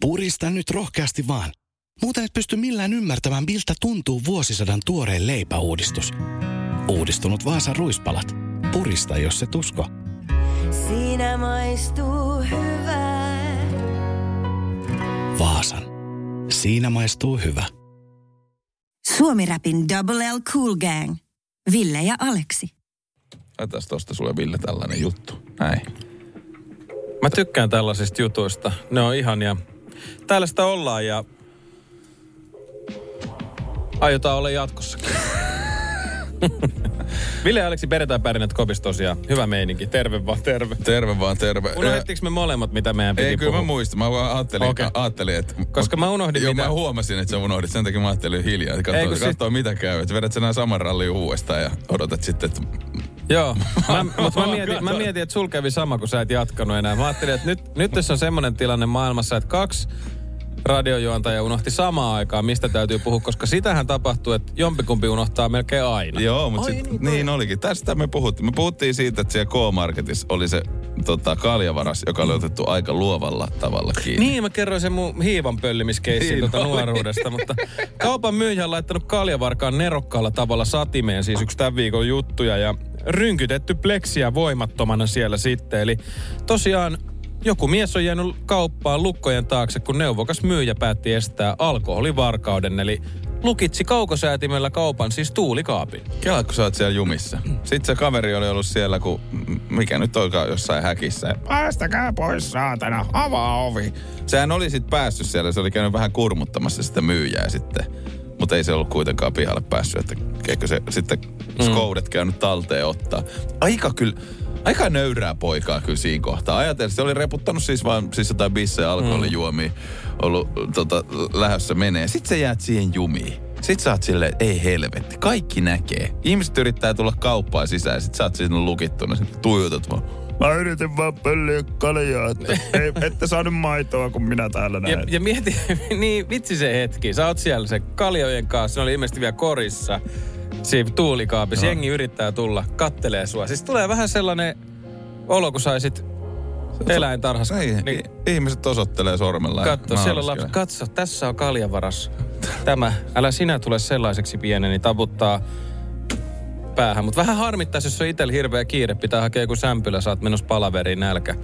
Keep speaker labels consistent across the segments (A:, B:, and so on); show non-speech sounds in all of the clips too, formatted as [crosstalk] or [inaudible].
A: Purista nyt rohkeasti vaan. Muuten et pysty millään ymmärtämään, miltä tuntuu vuosisadan tuoreen leipäuudistus. Uudistunut Vaasan ruispalat. Purista, jos se tusko.
B: Siinä maistuu hyvää.
A: Vaasan. Siinä maistuu hyvä.
B: Suomi-räpin Double L Cool Gang. Ville ja Aleksi.
C: Laitas tosta sulle Ville tällainen juttu. Näin.
D: Mä tykkään tällaisista jutuista. Ne on ihania. Täällä sitä ollaan ja aiotaan olla jatkossakin. [laughs] Ville ja Aleksi perjantai pärinät kopis tosiaan. Hyvä meininki. Terve vaan, terve.
C: Terve vaan, terve.
D: Unohdettiinko me molemmat, mitä meidän piti
C: Ei, kyllä
D: puhua?
C: mä muistan. Mä vaan ajattelin,
D: Okei.
C: okay. ajattelin että...
D: Koska mä unohdin,
C: Joo,
D: mitä...
C: mä huomasin, että sä unohdit. Sen takia mä ajattelin hiljaa.
D: Ei,
C: Katsoo,
D: kun sit-
C: mitä käy. Että vedät sä nää saman rallin uudestaan ja odotat sitten, että...
D: Joo, [laughs] mä, mutta mä mietin, mä mietin, että sul kävi sama, kun sä et jatkanut enää. Mä ajattelin, että nyt, nyt tässä on semmoinen tilanne maailmassa, että kaksi radiojuontaja unohti samaan aikaan, mistä täytyy puhua, koska sitähän tapahtuu, että jompikumpi unohtaa melkein aina.
C: Joo, mutta sit, niin, niin olikin. Tästä me puhuttiin. Me puhuttiin siitä, että siellä K-Marketissa oli se tota, kaljavaras, joka oli otettu aika luovalla tavalla kiinni.
D: Niin, mä kerroin sen mun hiivan pöllimiskeissin
C: Niin
D: tuota nuoruudesta, mutta kaupan myyjä on laittanut kaljavarkaan nerokkaalla tavalla satimeen, siis yksi tämän viikon juttuja, ja rynkytetty pleksiä voimattomana siellä sitten. Eli tosiaan joku mies on jäänyt kauppaan lukkojen taakse, kun neuvokas myyjä päätti estää alkoholivarkauden, eli lukitsi kaukosäätimellä kaupan, siis tuulikaapin.
C: Kela, kun sä oot siellä jumissa. Sitten se kaveri oli ollut siellä, kun mikä nyt olikaan jossain häkissä. Päästäkää pois, saatana, avaa ovi. Sehän oli sitten päässyt siellä, se oli käynyt vähän kurmuttamassa sitä myyjää sitten. Mutta ei se ollut kuitenkaan pihalle päässyt, että eikö se sitten skoudet käynyt talteen ottaa. Aika kyllä, aika nöyrää poikaa kyllä siinä kohtaa. Ajatellen, se oli reputtanut siis vaan siis jotain bissejä alkoholijuomia, ollut tota, lähdössä menee. Sitten sä jäät siihen jumiin. Sitten sä oot silleen, että ei helvetti, kaikki näkee. Ihmiset yrittää tulla kauppaan sisään, sit sä oot siinä lukittuna, sit tuijotat vaan. Mä yritin vaan pölliä kaljaa, että [laughs] ei, ette saanut maitoa, kun minä täällä
D: Ja,
C: näin.
D: ja mieti, [laughs] niin vitsi se hetki. Sä oot siellä se kaljojen kanssa, ne oli ilmeisesti vielä korissa. Siinä tuulikaapissa. Jengi yrittää tulla, kattelee sua. Siis tulee vähän sellainen olo, kun saisit eläintarhassa.
C: Ei,
D: Niin,
C: ihmiset osoittelee sormella.
D: katso, siellä on lapsi. Katso, tässä on kaljavaras. Tämä, älä sinä tule sellaiseksi pienen, niin taputtaa päähän. Mutta vähän harmittaisi, jos on itsellä hirveä kiire. Pitää hakea joku sämpylä, sä oot menossa palaveriin nälkä.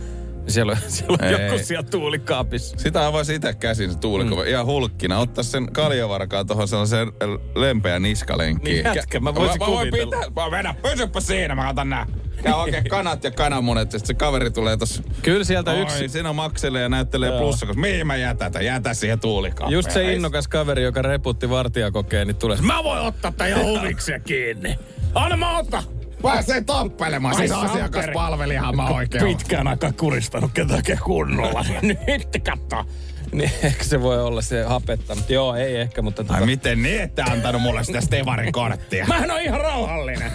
D: Siellä on, [laughs] siellä on joku siellä tuulikaapissa.
C: Sitä avaisi itse käsin se tuulikova. Mm. Ihan hulkkina. Ottaa sen kaljavarkaan tuohon sellaiseen leimpeä niskalenkkiin.
D: Niin jätkä, mä voisin
C: mä, voin
D: kuvitella.
C: pitää. Mä vedä, pysyppä siinä, mä otan nää. Käy oikein kanat ja kananmunet, ja sit se kaveri tulee tossa.
D: Kyllä sieltä
C: Oi,
D: yksi,
C: siinä on makselee ja näyttelee
D: Joo.
C: plussa, koska mihin mä jätän tämän? Jätä siihen tuulikaappeen.
D: Just se innokas kaveri, joka reputti vartijakokeen, niin tulee. Mä voin ottaa tän jo huvikseen kiinni. Anna mä ottaa!
C: Pääsee tappelemaan, siis asiakaspalvelijahan mä oikein oon.
D: Pitkään aikaa kuristanut ketäkin kunnolla. [laughs] Nyt katso. Niin, ehkä se voi olla se hapetta, mutta joo, ei ehkä, mutta tota...
C: Ai miten niin, ette antanut mulle sitä Stevarin korttia? [laughs]
D: Mähän on ihan rauhallinen.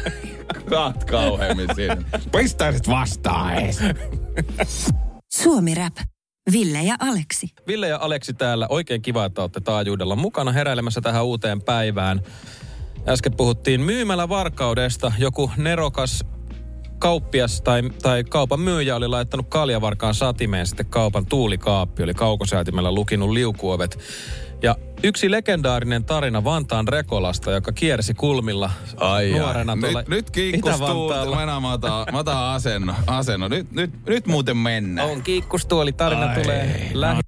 D: [laughs]
C: Saat kauheammin siinä. Pistäisit vastaan ees.
B: Suomi Rap. Ville ja Aleksi.
D: Ville ja Aleksi täällä. Oikein kiva, että olette taajuudella mukana heräilemässä tähän uuteen päivään. Äsken puhuttiin myymälävarkaudesta. Joku nerokas kauppias tai, tai kaupan myyjä oli laittanut kaljavarkaan satimeen sitten kaupan tuulikaappi, oli kaukosäätimellä lukinut liukuovet. Ja yksi legendaarinen tarina Vantaan Rekolasta, joka kiersi kulmilla
C: Ai
D: nuorena
C: ai.
D: tuolla
C: Nyt, nyt kiikkustuu.
D: Itä-Vantaalla.
C: Mä, mä, otan, mä otan asenno. asenno. Nyt, nyt, nyt muuten mennään.
D: On kiikkustuoli, tarina
C: Ai,
D: tulee lähi,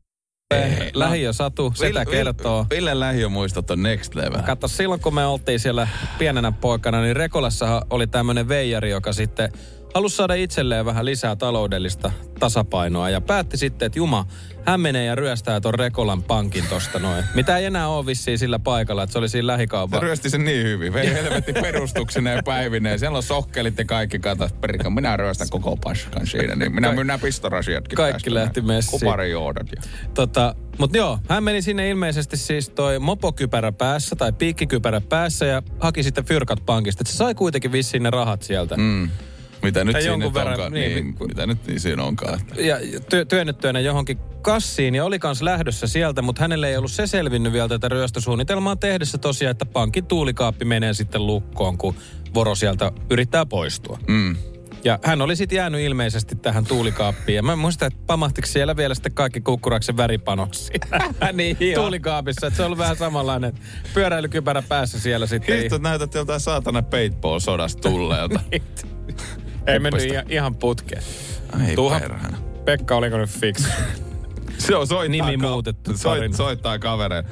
D: lähiö Satu, setä kertoo.
C: Ville lähiömuistot on next level.
D: Katso, silloin kun me oltiin siellä pienenä poikana, niin Rekolassahan oli tämmöinen veijari, joka sitten halusi saada itselleen vähän lisää taloudellista tasapainoa ja päätti sitten, että Juma, hän menee ja ryöstää ton Rekolan pankin tosta noin. Mitä ei enää ole vissiin sillä paikalla, että se oli siinä
C: Se
D: lähikaupan.
C: ryösti sen niin hyvin. Vei helvetti perustuksineen ja päivineen. Siellä on sokkelit ja kaikki katas. Perikka, minä ryöstän koko paskan siinä. Niin minä myyn nämä pistorasiatkin
D: Kaikki
C: tästä.
D: lähti messiin.
C: Kuparijoodat. Ja...
D: Tota, mutta joo, hän meni sinne ilmeisesti siis toi mopokypärä päässä tai piikkikypärä päässä ja haki sitten fyrkat pankista. Et se sai kuitenkin vissiin ne rahat sieltä.
C: Mm. Mitä nyt siinä nyt
D: verran,
C: onkaan?
D: niin,
C: Niin, mitä nyt niin siinä onkaan? Että...
D: ja ty- työnnettyä ne johonkin kassiin ja oli kans lähdössä sieltä, mutta hänelle ei ollut se selvinnyt vielä tätä ryöstösuunnitelmaa tehdessä tosiaan, että pankin tuulikaappi menee sitten lukkoon, kun Voro sieltä yrittää poistua.
C: Mm.
D: Ja hän oli sitten jäänyt ilmeisesti tähän tuulikaappiin. Ja mä muistan, että pamahtiko siellä vielä sitten kaikki kukkuraksen väripanossi [laughs]
C: niin,
D: tuulikaapissa. Että se on ollut vähän samanlainen pyöräilykypärä päässä siellä sitten.
C: Kristot näytät joltain saatana paintball-sodasta tulleelta.
D: Ei mennyt ihan, ihan putkeen.
C: Ai
D: Tuha.
C: perhana.
D: Pekka, oliko nyt fix? [laughs]
C: Se on soittaa,
D: Nimi
C: ka-
D: muutettu
C: soit, soittaa kavereen.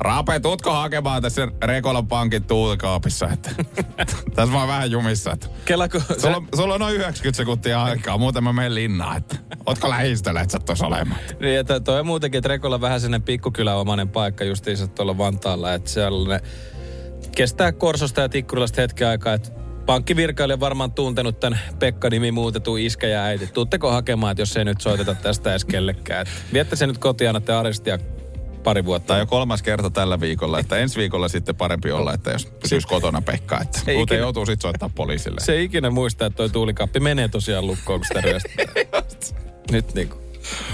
C: Raape, tutko hakemaan tässä Rekolan pankin tuulikaapissa, että [laughs] tässä mä oon vähän jumissa, että
D: Kela, kun se,
C: sulla, on- sulla on noin 90 sekuntia aikaa, muuten mä menen linnaan, että ootko lähistöllä, että sä tuossa olemaan.
D: niin, että toi on muutenkin, että Rekolla vähän sellainen pikkukyläomainen paikka justiinsa tuolla Vantaalla, että siellä ne kestää Korsosta ja Tikkurilasta hetken aikaa, että pankkivirkailija varmaan tuntenut tämän Pekka-nimi muutetun iskä ja äiti. Tuutteko hakemaan, että jos ei nyt soiteta tästä edes kellekään. Että Viette se nyt kotiin, annatte arestia pari vuotta.
C: Tämä jo kolmas kerta tällä viikolla, että ensi viikolla sitten parempi olla, että jos pysyisi kotona Pekka, että
D: Ei
C: muuten
D: ikinä-
C: joutuu sitten soittaa poliisille.
D: Se ei ikinä muista, että toi tuulikappi menee tosiaan lukkoon, kun sitä. [laughs] Nyt niinku.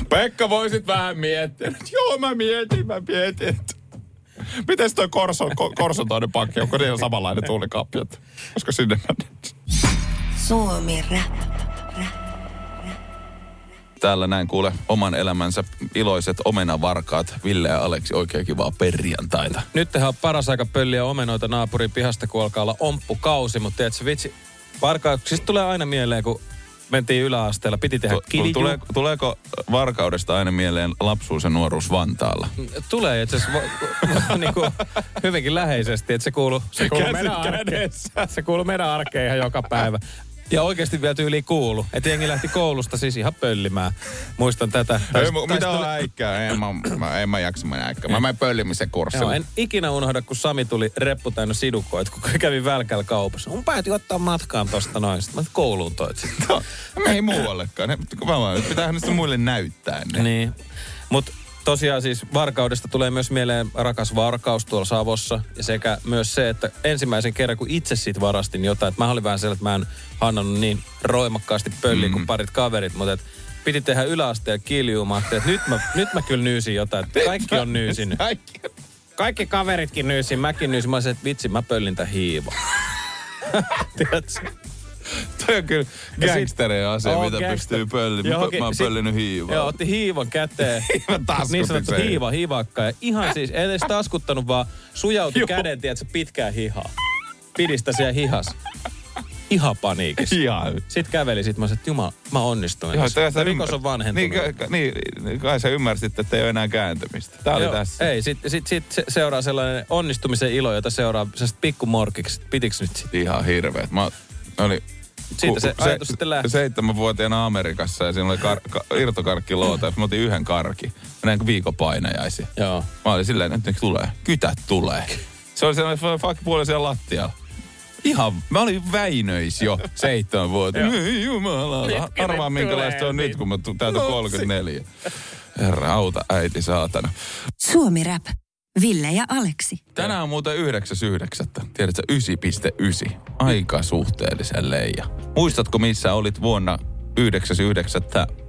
C: Pekka, voisit vähän miettiä. Joo, mä mietin, mä mietin. [laughs] Miten toi Korso, ko, Korso toinen pankki, onko siellä samanlainen tuulikaappi, koska sinne mennään?
E: Suomi Rap.
C: Täällä näin kuule oman elämänsä iloiset omenavarkaat Ville ja Aleksi oikein kivaa perjantaita.
D: Nyt tehdään paras aika pölliä omenoita naapurin pihasta, kun alkaa olla omppukausi. Mutta tiedätkö, vitsi, varkauksista tulee aina mieleen, kun mentiin yläasteella. Piti tehdä
C: Tu-
D: kilju.
C: Tule, tuleeko varkaudesta aina mieleen lapsuus ja nuoruus Vantaalla?
D: Tulee itse asiassa [laughs] niinku, hyvinkin läheisesti, että se kuuluu, se kuuluu, meidän arkeen, se kuuluu meidän arkeen ihan joka päivä. Ja oikeasti vielä tyyli kuulu. Että jengi lähti koulusta siis ihan pöllimään. Muistan tätä.
C: Ei, mu- mitä on äikkää? En mä, mä, en mä jaksa mennä äikkää. Mä menen pöllimisen kurssille.
D: Joo, en ikinä unohda, kun Sami tuli reppu täynnä sidukkoita, kun kävi välkällä kaupassa. Mun päätyi ottaa matkaan tosta noin. Sitten mä kouluun toit sen.
C: Me ei muuallekaan. Ne, kun mä vaan, pitäähän niistä muille näyttää ne.
D: Niin. Mutta tosiaan siis Varkaudesta tulee myös mieleen rakas Varkaus tuolla Savossa. Ja sekä myös se, että ensimmäisen kerran kun itse siitä varastin jotain, että mä olin vähän sellainen, että mä en hannannut niin roimakkaasti pölliä mm. kuin parit kaverit, mutta et piti tehdä yläasteen ajattelin, että nyt mä, nyt mä kyllä nyysin jotain. että Kaikki on nyysinyt. [laughs]
C: Kaikki.
D: Kaveritkin nyysin, mäkin nyysin. Mä olisin, että vitsi, mä pöllin hiiva. [laughs] Tiedätkö?
C: Toi on kyllä gangsterien asia, mitä
D: gangster.
C: pystyy pöllimään.
D: Johonkin-
C: Mä oon pöllinyt hiivaa.
D: Joo, otti hiivan käteen. [laughs] Niin sanottu hiiva, hiivakka. Ja ihan siis, ei edes taskuttanut, vaan sujauti
C: Joo.
D: käden, tiedätkö, pitkään hihaa. Pidistä siellä hihas. Ihan paniikissa.
C: Ihan.
D: Sitten käveli, sit mä sanoin, että jumala, mä onnistuin.
C: Joo,
D: tässä.
C: sä
D: Rikos
C: ymmär-
D: on vanhentunut.
C: Niin, ka- niin, niin, kai sä ymmärsit, että ei ole enää kääntämistä. Tää oli
D: Joo,
C: tässä.
D: Ei, sit, sit, sit se- seuraa sellainen onnistumisen ilo, jota seuraa sellaiset pikkumorkiksi. Pitikö nyt sit?
C: Ihan hirveet. Mä oli
D: Siitä se ajatus sitten lähti.
C: Seitsemänvuotiaana Amerikassa ja siinä oli kar- ka- irtokarkkiloota. ja Mä otin yhden karki. Mä näin painajaisia.
D: Joo.
C: Mä olin silleen, että nyt tulee. Kytät tulee. Se oli sellainen fuck puoli siellä lattialla. Ihan, mä olin Väinöis jo [laughs] seitsemän vuotta. Ei jumala, arvaa
D: ne
C: minkälaista
D: tulee
C: on nyt,
D: niin?
C: kun mä täytän 34. Herra, auta äiti saatana.
B: Suomi Rap. Ville ja Aleksi.
C: Tänään on muuten 9.9. Tiedätkö, 9.9. Aika suhteellisen leija. Muistatko, missä olit vuonna 9.9.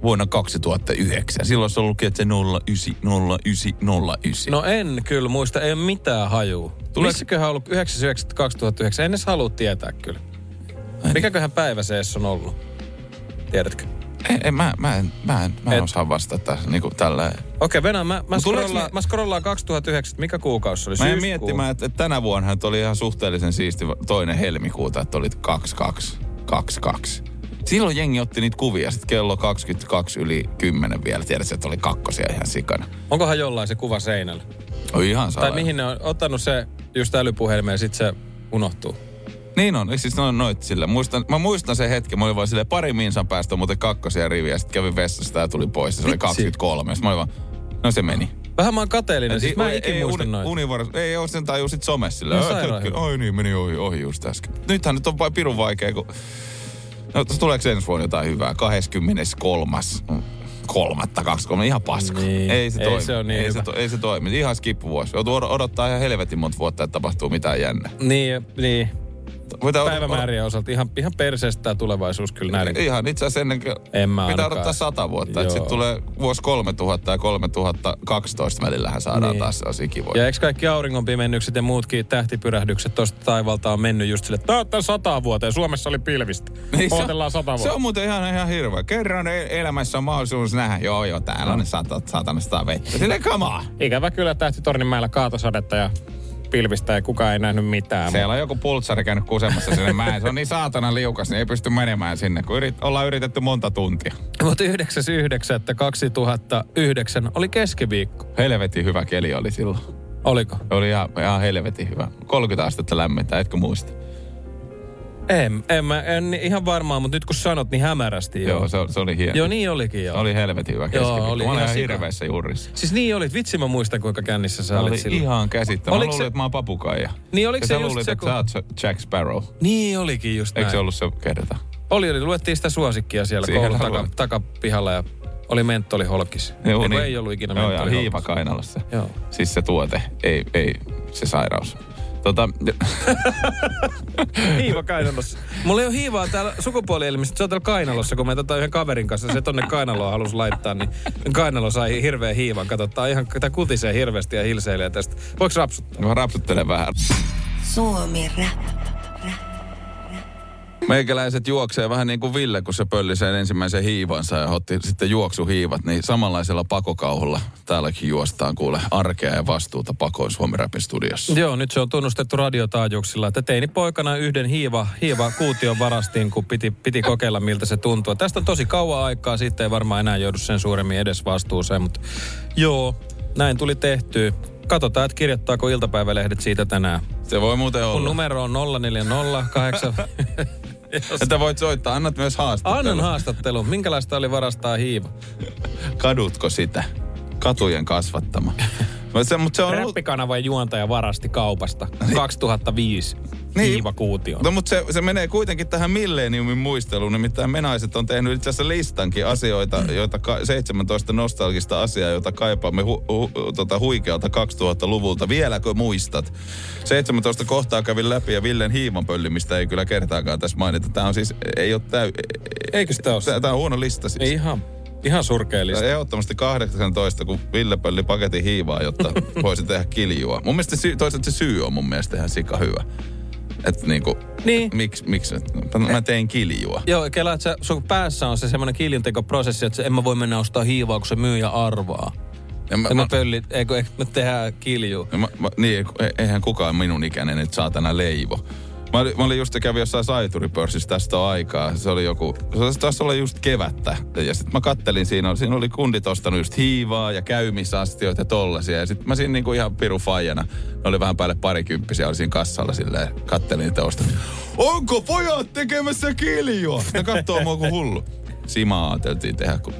C: vuonna 2009? Silloin se luki, että se 090909.
D: No en kyllä muista, ei ole mitään hajua.
C: Tulee-
D: Missäköhän on ollut 99-2009? En edes halua tietää kyllä. Mikäköhän päivä se edes on ollut? Tiedätkö?
C: Ei, ei, mä, mä en, mä en, mä en
D: Et-
C: osaa vastata niin kuin tällä.
D: Okei, Venä, mä, mä, scrollaan,
C: me-
D: mä scrollaan 2009. Mikä kuukausi se oli?
C: Mä
D: Syyskuu.
C: miettimään, että, että tänä vuonna että oli ihan suhteellisen siisti toinen helmikuuta, että oli 22, 22. Silloin jengi otti niitä kuvia, sitten kello 22 yli 10 vielä. Tiedätkö, että oli kakkosia ihan sikana.
D: Onkohan jollain se kuva seinällä?
C: Oli ihan
D: Tai
C: salainen.
D: mihin ne on ottanut se just älypuhelimeen ja sit se unohtuu?
C: Niin on, siis noin noit sillä. Muistan, mä muistan sen hetken, mä olin vaan silleen pari minsan päästä muuten kakkosia riviä, sitten kävin vessasta ja tuli pois. Ja se oli
D: Vitsi.
C: 23. Sitten mä olin vaan, no se meni.
D: Vähän mä oon kateellinen, siis mä en
C: ei,
D: ikin
C: ei,
D: muista noita.
C: Univar, ei ole sen tajuu sit somessa sillä.
D: No
C: No,
D: sairaan.
C: Oi niin, meni ohi, ohi just äsken. Nythän nyt on vain pirun vaikea, kun... No, tuleeko ensi vuonna jotain hyvää? 23. kolmatta, kaksi, kolme, ihan paska.
D: Niin.
C: Ei se
D: Ei
C: toimi.
D: se ole niin
C: ei,
D: hyvä.
C: se, to, ei se toimi. Ihan skippuvuosi. Joutuu od- odottaa ihan helvetin monta vuotta, että tapahtuu mitään jännä.
D: Niin, niin.
C: Mitä-
D: päivämäärien osalta ihan, ihan perseestä tämä tulevaisuus kyllä näiden.
C: Ihan itse asiassa ennen kuin
D: En mä
C: pitää odottaa sata vuotta. Sitten tulee vuosi 3000 ja 3012 välillähän saadaan
D: Niin.
C: niin. taas sellaisia kivoja.
D: Ja eikö kaikki auringonpimennykset ja muutkin tähtipyrähdykset tuosta taivalta on mennyt just sille, että tämä on sata vuoteen, Suomessa oli pilvistä.
C: Niin se on-
D: Odotellaan sata vuotta.
C: Se on muuten ihan, ihan hirveä. Kerran e- elämässä on mahdollisuus nähdä, joo joo, täällä on sata, satanasta vettä. Come on.
D: Ikävä kyllä Tähtitorninmäellä kaatosadetta ja pilvistä ei kukaan ei nähnyt mitään.
C: Siellä on joku pultsari käynyt kusemassa sinne mäen. Se on niin saatana liukas, niin ei pysty menemään sinne, kun yrit, ollaan yritetty monta tuntia.
D: Mutta 9.9.2009 oli keskiviikko.
C: Helvetin hyvä keli oli silloin.
D: Oliko?
C: Oli ihan, ihan helvetin hyvä. 30 astetta lämmintä, etkö muista?
D: En, en, mä, en ihan varmaan, mutta nyt kun sanot, niin hämärästi joo.
C: Joo, se, se oli hieno.
D: Joo, niin olikin joo.
C: Oli helvetin hyvä keskiviikko.
D: oli
C: Mä olin
D: ihan sika.
C: hirveässä juurissa.
D: Siis niin olit, vitsi mä muistan kuinka kännissä sä
C: Se
D: olit
C: oli
D: silloin.
C: ihan käsittämätöntä. Mä
D: Oliko
C: luulin,
D: se-
C: että mä oon papukaija.
D: Niin oliko
C: ja
D: se
C: sä
D: just
C: luulit,
D: se,
C: että
D: kun...
C: sä oot se Jack Sparrow.
D: Niin olikin just
C: Eikö
D: näin.
C: se ollut se kerta?
D: Oli, oli, luettiin sitä suosikkia siellä
C: Siihen
D: koulun taka, takapihalla ja oli mentoliholkis.
C: Joo,
D: Eiku
C: niin.
D: ei ollut ikinä
C: Joo, ja hiiva kainalossa.
D: Joo.
C: Siis se tuote, ei, ei se sairaus. Tota, [laughs]
D: Hiiva kainalossa. Mulla ei ole hiivaa täällä sukupuolielimistä, se on täällä kainalossa, kun me tota yhden kaverin kanssa se tonne kainaloon halusi laittaa, niin kainalo sai hirveän hiivan. Kato, tää ihan, tää kutisee hirveästi ja hilseilee tästä. Voiko rapsuttaa?
C: mä rapsuttelen vähän.
E: Suomi Rap.
C: Meikäläiset juoksee vähän niin kuin Ville, kun se pölli sen ensimmäisen hiivansa ja otti sitten juoksuhiivat, niin samanlaisella pakokauhulla täälläkin juostaan kuule arkea ja vastuuta pakoin Suomi Rapin studiossa.
D: Joo, nyt se on tunnustettu radiotaajuuksilla, että teini poikana yhden hiiva, hiiva kuution varastiin, kun piti, piti kokeilla, miltä se tuntuu. Tästä on tosi kauan aikaa, sitten ei varmaan enää joudu sen suuremmin edes vastuuseen, mutta joo, näin tuli tehtyä. Katsotaan, että kirjoittaako iltapäivälehdet siitä tänään.
C: Se voi muuten olla.
D: numero on 0408. [laughs]
C: Että voit soittaa, annat myös haastattelun.
D: Annan haastattelun. Minkälaista oli varastaa hiiva?
C: Kadutko sitä? Katujen kasvattama. Mutta se, mut se on ollut...
D: Räppikanavan juontaja varasti kaupasta 2005
C: Niin.
D: hiiva kuution.
C: No mutta se, se menee kuitenkin tähän milleniumin muisteluun. Nimittäin me naiset on tehnyt itse asiassa listankin asioita, joita ka- 17 nostalgista asiaa, joita kaipaamme hu, hu, tota huikealta 2000-luvulta. Vieläkö muistat? 17 kohtaa kävin läpi ja Villen hiimanpöllimistä ei kyllä kertaakaan tässä mainita. Tämä on siis, ei ole täy...
D: Eikö sitä ole?
C: Tämä on huono lista siis.
D: Ei ihan, ihan surkeellista.
C: On Ehdottomasti 18, kun Ville pölli paketin hiivaa, jotta [laughs] voisi tehdä kiljua. Mun mielestä se, toisaalta se syy on mun mielestä ihan sika hyvä. Että niinku,
D: Niin.
C: miksi, miksi, mä tein kiljua.
D: Joo, kela, että sä- sun päässä on se semmoinen kiljuntekoprosessi, että en mä voi mennä ostaa hiivaa, kun se myyjä arvaa.
C: Ja mä,
D: Ja
C: mä,
D: me pöllit, eikö, eikö me tehdään kilju.
C: ja mä, mä, niin, eihän kukaan minun ikäinen nyt saatana leivo. Mä olin, mä olin just kävin jossain saituripörssissä tästä aikaa. Se oli joku, se taisi olla just kevättä. Ja sitten mä kattelin siinä, siinä oli kundit ostanut just hiivaa ja käymisastioita ja tollasia. Ja sitten mä siinä niinku ihan piru faijana, ne oli vähän päälle parikymppisiä, oli siinä kassalla silleen, kattelin niitä ostamia. Onko pojat tekemässä kiljua? Ne katsoo mua kuin hullu. Simaa ajateltiin tehdä, kun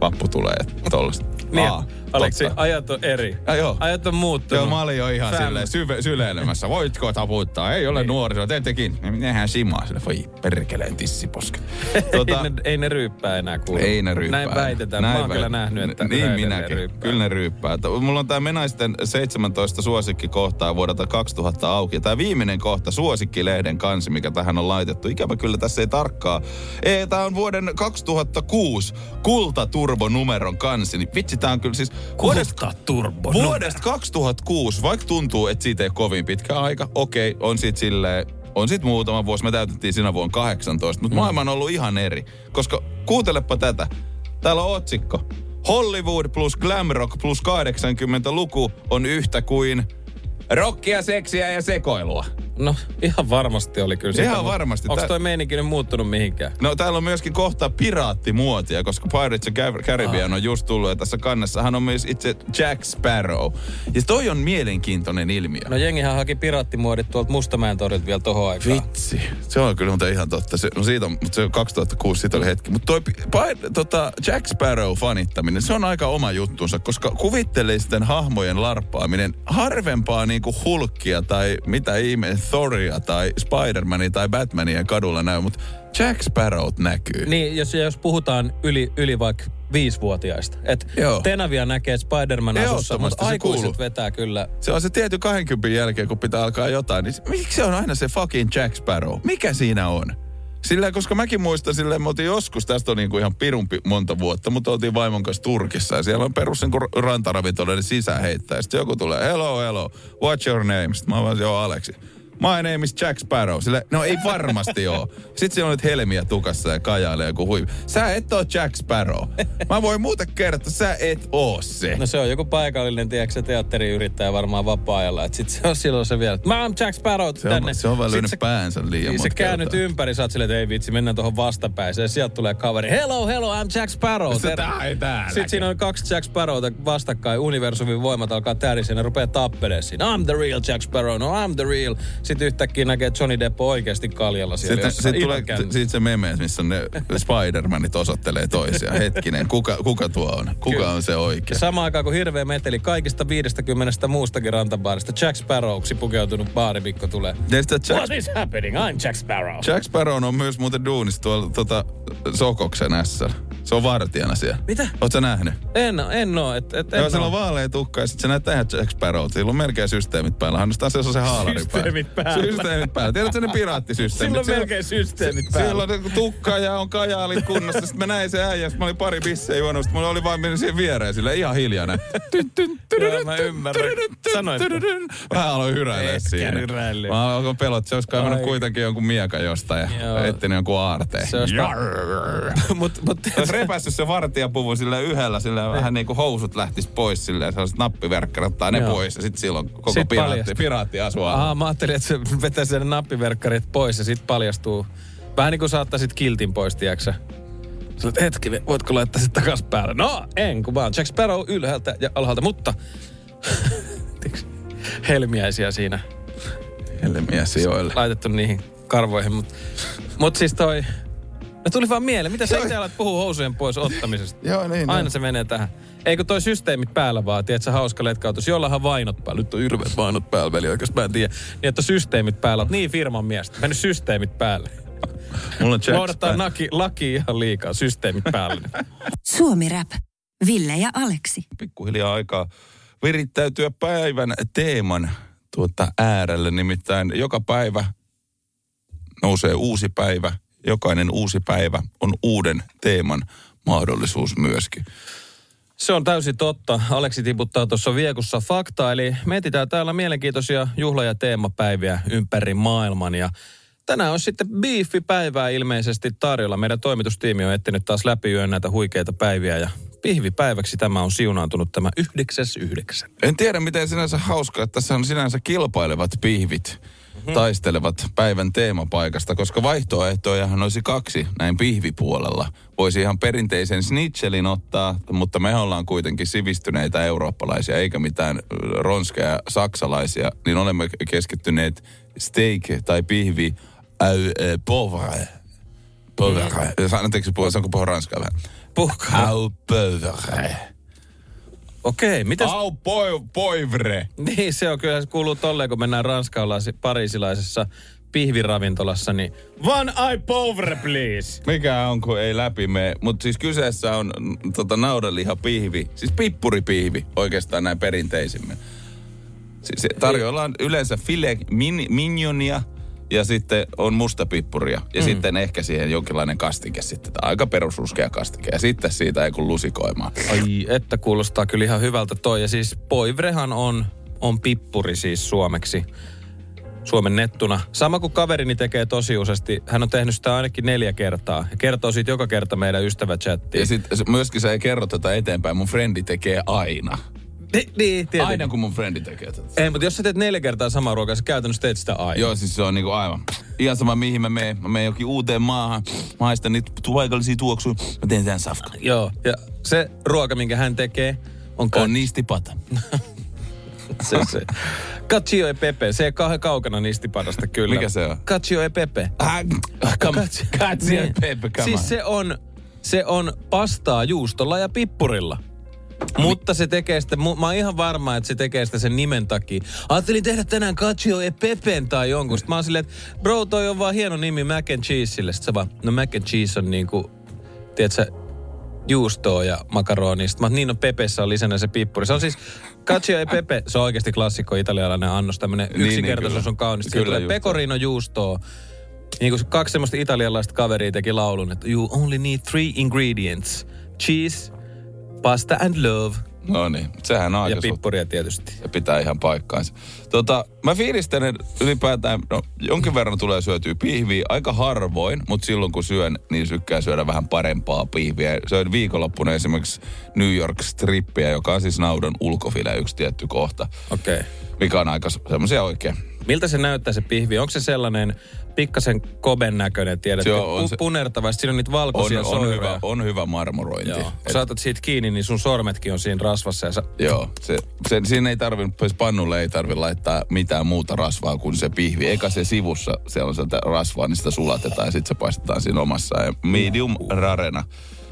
C: vappu tulee tollasta.
D: Niin,
C: Aa,
D: Aleksi, ajat on eri.
C: Ja joo.
D: Ajat on muuttunut.
C: Joo, mä olin jo ihan silleen syve, syleilemässä. Voitko taputtaa? Ei ole nuorisoa. Teettekin. Nehän simaa sille. Voi perkeleen tissiposke. [laughs]
D: Tota, ei, ne, ei ne ryyppää enää kuule.
C: ei ne ryyppää.
D: Näin väitetään. Näin mä oon
C: väit-
D: kyllä nähnyt, että
C: Niin minäkin.
D: ryyppää.
C: Kyllä ne ryyppää. Mulla on tää Menaisten 17 suosikkikohtaa vuodelta 2000 auki. Tää viimeinen kohta, suosikkilehden kansi, mikä tähän on laitettu. Ikävä kyllä tässä ei tarkkaa. Ei, tää on vuoden 2006 kultaturbonumeron kansi. Niin vitsi, tää on kyllä siis...
D: Kulta turbo.
C: Vuodesta 2006, vaikka tuntuu, että siitä ei kovin pitkä aika, okei, on sit silleen, on sit muutama vuosi, me täytettiin sinä vuonna 18, mutta mm. maailma on ollut ihan eri. Koska kuuntelepa tätä, täällä on otsikko. Hollywood plus glam rock plus 80-luku on yhtä kuin rockia, seksiä ja sekoilua.
D: No, ihan varmasti oli kyllä
C: Ihan varmasti.
D: Onko toi meininki nyt muuttunut mihinkään?
C: No täällä on myöskin kohta piraattimuotia, koska Pirates of Car- Caribbean on just tullut ja tässä kannessahan on myös itse Jack Sparrow. Ja toi on mielenkiintoinen ilmiö.
D: No jengihän haki piraattimuodit tuolta Mustamäen torilta vielä tohon aikaan.
C: Vitsi. Se on kyllä muuten ihan totta. Se, no siitä on, mutta se on 2006, siitä oli hetki. Mutta toi pi- tota, Jack Sparrow fanittaminen, se on aika oma juttunsa, koska kuvitteellisten hahmojen larppaaminen harvempaa niinku hulkkia tai mitä ihme, Thoria tai Spider-Mania tai Batmania kadulla näy, mutta Jack Sparrow näkyy.
D: Niin, jos, jos puhutaan yli, yli vaikka viisivuotiaista. Et
C: Joo.
D: Tenavia näkee Spider-Man asussa, mutta
C: se
D: aikuiset
C: kuuluu.
D: vetää kyllä.
C: Se on se tietty 20 jälkeen, kun pitää alkaa jotain, niin miksi se on aina se fucking Jack Sparrow? Mikä siinä on? Sillä, koska mäkin muistan silleen, me oltiin joskus, tästä on niinku ihan pirun pi- monta vuotta, mutta oltiin vaimon kanssa Turkissa ja siellä on perus niinku heittää. Ja sitten joku tulee, hello, hello, what's your name? Sitten mä vaan, joo, Aleksi. My name is Jack Sparrow. Sille, no ei varmasti oo. Sitten siellä on nyt helmiä tukassa ja kajailee joku hui. Sä et oo Jack Sparrow. Mä voin muuten kertoa, sä et oo se.
D: No se on joku paikallinen, tiedätkö, se teatteriyrittäjä varmaan vapaa-ajalla. Että sit se on silloin se vielä, mä oon Jack Sparrow
C: Se on,
D: tänne.
C: se on
D: sä-
C: päänsä liian
D: Niin
C: monta
D: sä käännyt ympäri, sä oot silleen, että ei vitsi, mennään tuohon vastapäiseen. Ja sieltä tulee kaveri, hello, hello, I'm Jack Sparrow.
C: Se tää ei täällä.
D: Sitten siinä on kaksi Jack Sparrowta vastakkain, universumin voimat alkaa tärissä ja ne rupeaa tappeleen siinä. I'm the real Jack Sparrow, no I'm the real. Sitten yhtäkkiä näkee Johnny Depp oikeasti kaljalla siellä.
C: Sitten,
D: Ihan
C: tulee siitä se meme, missä ne Spider-Manit osoittelee toisiaan. Hetkinen, kuka, kuka tuo on? Kuka
D: Kyllä.
C: on se oikea?
D: Ja samaan aikaan kun hirveä meteli kaikista 50 muustakin rantabaarista Jack Sparrowksi pukeutunut baarimikko tulee.
C: Ja Jack,
D: What is happening? I'm Jack Sparrow.
C: Jack Sparrow on myös muuten duunissa tuolla tota, Sokoksen S. Se on vartijana siellä.
D: Mitä?
C: Oot sä nähnyt?
D: En, en oo. Et, et, en
C: Joo, sillä on vaalea tukka ja sitten se näyttää ihan Jack Sparrow. Sillä on melkein systeemit päällä. Ainoastaan se on se haalari
D: Systeemit päällä.
C: Systeemit päällä. Tiedätkö ne piraattisysteemit?
D: Sillä on
C: Siellä-
D: melkein systeemit päällä.
C: Siellä on tukka ja on kajaalit kunnossa. Sitten mä näin se äijä, sit mä olin pari bissejä juonut. Sitten mulla oli vain mennyt siihen viereen sille ihan hiljainen.
D: Mä ymmärrän. Sanoit.
C: Mä aloin hyräilemään
D: Etkä
C: siinä.
D: hyräillyt.
C: Mä alkoin pelot, se olisi kaivannut
D: Ai.
C: kuitenkin jonkun miekan jostain ja etsinyt jonkun aarteen.
D: Se
C: repässyt se vartijapuvun sille yhdellä, sille vähän niin kuin housut lähtis pois silleen, sellaiset nappiverkkarit, ottaa ne
D: Joo.
C: pois ja sitten silloin koko
D: Sit
C: piraatti,
D: paljastuu.
C: piraatti asuu.
D: Aha, mä ajattelin, että se vetää sen nappiverkkarit pois ja sit paljastuu. Vähän niin kuin saattaisit kiltin pois, tiedäksä. Sä olet, hetki, voitko laittaa sit takas päälle? No, en, kun vaan Jack Sparrow ylhäältä ja alhaalta, mutta... [laughs] Helmiäisiä siinä
C: Helmiä sijoille.
D: laitettu niihin karvoihin, mutta mut siis toi... No tuli vaan mieleen, mitä sä itse alat puhua housujen pois ottamisesta?
C: Joo, niin.
D: Aina
C: niin.
D: se menee tähän. Eikö toi systeemit päällä vaan, tiedätkö, hauska letkautus, jollahan vainot päällä. Nyt on hirveät vainot päällä, veli oikeasti mä en tiedä. Niin, että systeemit päällä. Oot niin firman miestä. Mennyt systeemit päälle.
C: Mulla on
D: Noudattaa laki, laki ihan liikaa, systeemit päälle.
B: Suomi Rap. Ville ja Aleksi.
C: pikkuhiljaa aikaa virittäytyä päivän teeman tuota äärelle. Nimittäin joka päivä nousee uusi päivä. Jokainen uusi päivä on uuden teeman mahdollisuus myöskin.
D: Se on täysin totta. Aleksi tiputtaa tuossa viekussa faktaa, eli mietitään täällä mielenkiintoisia juhla- ja teemapäiviä ympäri maailman. Ja tänään on sitten biiffipäivää ilmeisesti tarjolla. Meidän toimitustiimi on etsinyt taas läpi yön näitä huikeita päiviä ja pihvipäiväksi tämä on siunaantunut tämä 9.9.
C: En tiedä, miten sinänsä hauskaa, että tässä on sinänsä kilpailevat pihvit taistelevat päivän teemapaikasta, koska vaihtoehtojahan olisi kaksi näin pihvipuolella. Voisi ihan perinteisen snitchelin ottaa, mutta me ollaan kuitenkin sivistyneitä eurooppalaisia, eikä mitään ronskeja saksalaisia, niin olemme keskittyneet steak tai pihvi au äh, pauvre. Pauvre. Anteeksi, puhua, saanko puhua ranskaa vähän?
D: Puhkaa.
C: Au pauvre.
D: Okei, mitäs?
C: Au poi, poivre.
D: Niin, se on kyllä, se kuuluu tolleen, kun mennään ranskalaisessa, pariisilaisessa pihviravintolassa, niin one eye pauvre, please.
C: Mikä on, kun ei läpi mene. Mutta siis kyseessä on mm, tota, naudanliha pihvi. Siis pippuripihvi oikeastaan näin perinteisimmin. Siis tarjoillaan yleensä file min, minionia ja sitten on mustapippuria. Ja mm. sitten ehkä siihen jonkinlainen kastike sitten. Aika perusruskea kastike. Ja sitten siitä ei kun lusikoimaan.
D: Ai, että kuulostaa kyllä ihan hyvältä toi. Ja siis poivrehan on, on pippuri siis suomeksi. Suomen nettuna. Sama kuin kaverini tekee tosi useasti. Hän on tehnyt sitä ainakin neljä kertaa. Ja kertoo siitä joka kerta meidän ystävächattiin.
C: Ja sitten myöskin se ei kerro tätä eteenpäin. Mun frendi tekee aina.
D: Ni, niin, tietenkin.
C: Aina kun mun frendi tekee tätä.
D: Ei, mutta jos sä teet neljä kertaa samaa ruokaa, sä käytännössä teet sitä aina.
C: Joo, siis se on niinku aivan. Ihan sama mihin mä menen. Mä menen jokin uuteen maahan. Mä haistan niitä paikallisia tuoksuja. Mä teen tämän safka.
D: Joo. Ja se ruoka, minkä hän tekee, on,
C: On nistipata. [laughs]
D: se, se. Cacio e pepe. Se ei kauhean kaukana nistipadasta kyllä.
C: Mikä se on?
D: Cacio e pepe.
C: Ah, come on. Ja
D: Niin.
C: Pepe, come
D: Siis
C: on.
D: se on, se on pastaa juustolla ja pippurilla. Mutta se tekee sitä, mä oon ihan varma, että se tekee sitä sen nimen takia. Ajattelin tehdä tänään Cacio e Pepen tai jonkun. Sitten mä oon silleen, että bro, toi on vaan hieno nimi mac and cheeseille. Sitten se vaan, no mac and cheese on niinku, tiedätkö, juustoa ja makaronista. Mä oon, niin on Pepessä on lisänä se pippuri. Se on siis, cacio e pepe, se on oikeasti klassikko italialainen annos. Tämmönen
C: Niin, niin,
D: yksinkertaisuus
C: kyllä.
D: on kaunista.
C: Kyllä,
D: pecorino juustoa. Niin kuin kaksi semmoista italialaista kaveria teki laulun, että you only need three ingredients. Cheese, pasta and love.
C: No niin, sehän on aika
D: Ja pippuria tietysti.
C: ja pitää ihan paikkaansa. Tota, mä fiilistelen ylipäätään, no jonkin verran tulee syötyä pihviä, aika harvoin, mutta silloin kun syön, niin tykkään syödä vähän parempaa pihviä. Söin viikonloppuna esimerkiksi New York strippiä, joka on siis naudan ulkofile yksi tietty kohta,
D: Okei. Okay.
C: mikä on aika semmoisia oikein.
D: Miltä se näyttää se pihvi? Onko se sellainen pikkasen koben näköinen, tiedätkö?
C: Joo, on
D: Pu-
C: se-
D: siinä on niitä
C: On,
D: valkoisia
C: on,
D: soiroja.
C: hyvä, on hyvä marmorointi.
D: Joo.
C: Et-
D: sä otat siitä kiinni, niin sun sormetkin on siinä rasvassa ja sä...
C: Joo, se, se, siinä ei tarvi, siis pannulle ei tarvi laittaa mitään muuta rasvaa kuin se pihvi. Eikä se sivussa, se on sitä rasvaa, niin sitä sulatetaan ja sitten se paistetaan siinä omassa. Ja medium rarena.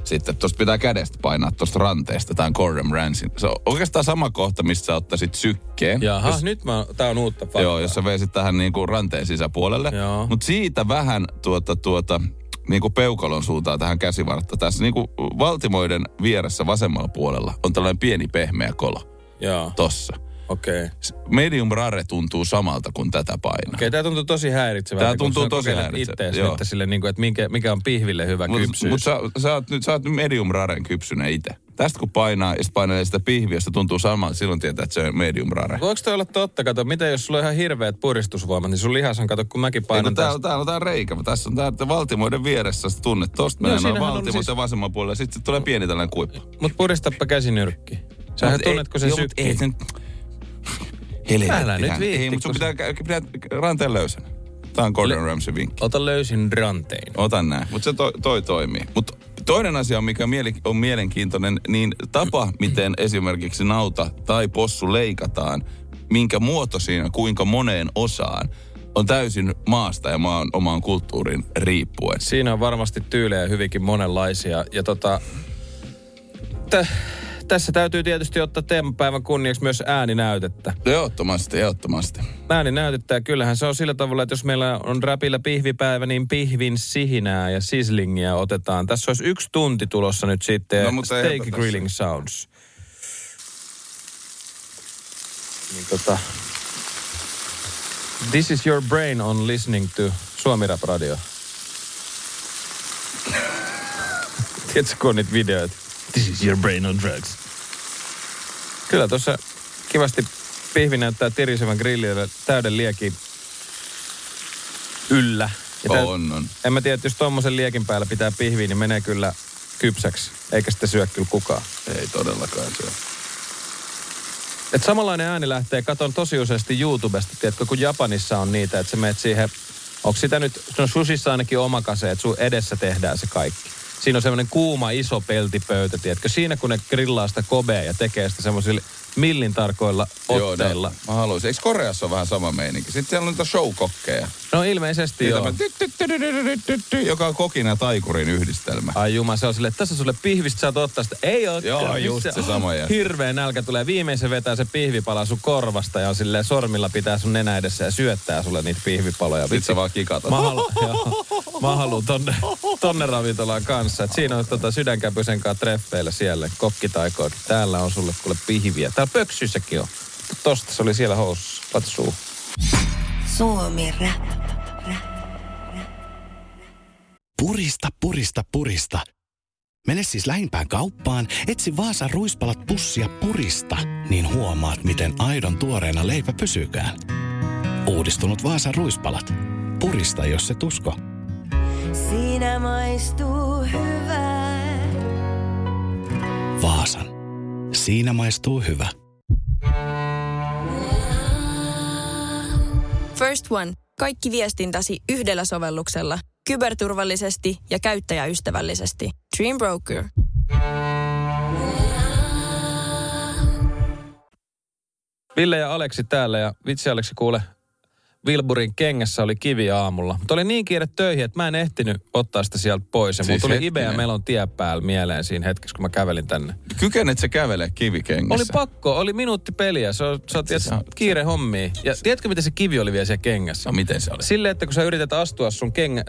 C: Sitten tuosta pitää kädestä painaa tuosta ranteesta, tämän Gordon Ramsin. Se on oikeastaan sama kohta, mistä sä ottaisit sykkeen.
D: Jaha,
C: Jos-
D: nyt mä, tää on uutta faktaa.
C: Joo, jos sä veisit tähän niin kuin ranteen sisäpuolelle. Mutta siitä vähän tuota, tuota, niin kuin peukalon suuntaan tähän käsivartta. Tässä niin kuin valtimoiden vieressä vasemmalla puolella on tällainen pieni pehmeä kolo.
D: Joo,
C: Tossa.
D: Okei. Okay.
C: Medium rare tuntuu samalta kuin tätä painaa.
D: Okei, tää tuntuu tosi häiritsevältä. Kun
C: tuntuu tosi häiritsevältä,
D: nyt sille, niin kuin, että mikä, mikä on pihville hyvä
C: Mutta
D: kypsyys.
C: mut sä, sä, oot nyt, sä oot nyt medium raren kypsynen itse. Tästä kun painaa ja painelee sitä pihviä, se tuntuu samalta, silloin tietää, että se on medium rare.
D: Voiko toi olla totta? Kato, mitä jos sulla on ihan hirveät puristusvoimat, niin sun lihashan, kato, kun mäkin painan
C: kun täällä, täällä on tää reikä. Tässä on tää valtimoiden vieressä. Sä tunnet tosta
D: siinähän on
C: valtimot
D: siis-
C: ja vasemman puolella. Sitten tulee pieni tällainen kuippu.
D: Mut puristappa käsinyrkki. Sähän
C: Mut ei-
D: tunnet,
C: Helvetti.
D: Älä nyt viitti,
C: Ei, mutta sun pitää, pitää ranteen löysänä. Tää on Gordon Ramsay vinkki.
D: Ota löysin rantein.
C: Otan näin. Mutta se toi, toi toimii. Mutta toinen asia, mikä mieli, on mielenkiintoinen, niin tapa, [clears throat] miten esimerkiksi nauta tai possu leikataan, minkä muoto siinä, kuinka moneen osaan, on täysin maasta ja maan omaan kulttuuriin riippuen.
D: Siinä on varmasti tyylejä hyvinkin monenlaisia. Ja tota, tä, tässä täytyy tietysti ottaa teemapäivän kunniaksi myös ääninäytettä.
C: Ehdottomasti, ehdottomasti.
D: Ääninäytettä ja kyllähän se on sillä tavalla, että jos meillä on räpillä pihvipäivä, niin pihvin sihinää ja sizzlingia otetaan. Tässä olisi yksi tunti tulossa nyt sitten.
C: No, mutta
D: Steak grilling sounds. Niin tota, This is your brain on listening to Suomi Rap Radio. [laughs] Tiedätkö, kun on niitä videoita? This is your brain on drugs. Kyllä tuossa kivasti pihvi näyttää tirisevän grillillä täyden liekin yllä. Ja tää-
C: On, on.
D: En mä tiedä, että jos tommosen liekin päällä pitää pihviä, niin menee kyllä kypsäksi. Eikä sitä syö kyllä kukaan.
C: Ei todellakaan se.
D: Et samanlainen ääni lähtee, katon tosi useasti YouTubesta, tiedätkö, kun Japanissa on niitä, että sä meet siihen, onko sitä nyt, no sushissa ainakin oma kase, että sun edessä tehdään se kaikki. Siinä on semmoinen kuuma iso peltipöytä, tiedätkö, siinä kun ne grillaa sitä kobea ja tekee sitä semmoisilla millin tarkoilla otteilla.
C: Joo, no, mä haluaisin. Eikö Koreassa ole vähän sama meininki? Sitten siellä on niitä showkokkeja.
D: No ilmeisesti
C: Niitä
D: joo.
C: Joka on kokin ja taikurin yhdistelmä.
D: Ai juma, se on silleen, että tässä sulle pihvistä saat ottaa sitä. Ei oo.
C: Joo, just se sama jää.
D: Hirveä nälkä tulee. Viimein se vetää se pihvipala sun korvasta ja on silleen sormilla pitää sun nenä edessä ja syöttää sulle niitä pihvipaloja.
C: Sitten
D: Vitsi,
C: sä vaan kikatat.
D: Mä haluan, [laughs] joo, mä haluan tonne, tonne ravintolaan kanssa. Et siinä on tota sydänkäpysen kanssa treffeillä siellä. Kokkitaikoon. Täällä on sulle kuule pihviä. Täällä pöksyssäkin on. Tosta se oli siellä housussa. Laita suu.
E: Suomi Rap.
A: Purista, purista, purista. Mene siis lähimpään kauppaan, etsi Vaasan ruispalat pussia purista, niin huomaat, miten aidon tuoreena leipä pysykään. Uudistunut Vaasan ruispalat. Purista, jos se tusko.
E: Siinä maistuu hyvää.
A: Vaasan. Siinä maistuu hyvä.
F: First One. Kaikki viestintäsi yhdellä sovelluksella. Kyberturvallisesti ja käyttäjäystävällisesti. Dream Broker.
D: Ville ja Aleksi täällä ja vitsi Aleksi kuule, Wilburin kengässä oli kivi aamulla. Mutta oli niin kiire töihin, että mä en ehtinyt ottaa sitä sieltä pois. Ja siis mulla tuli. Ibe ja Melon tie päällä mieleen siinä hetkessä, kun mä kävelin tänne.
C: Kykenet se kävelee kivikengessä?
D: Oli pakko, oli minuutti peliä. Se on, se on tiedät,
C: on-
D: kiire hommi. Ja tiedätkö, miten se kivi oli vielä siellä kengässä?
C: No miten se oli?
D: Silleen, että kun sä yrität astua sun keng, äh,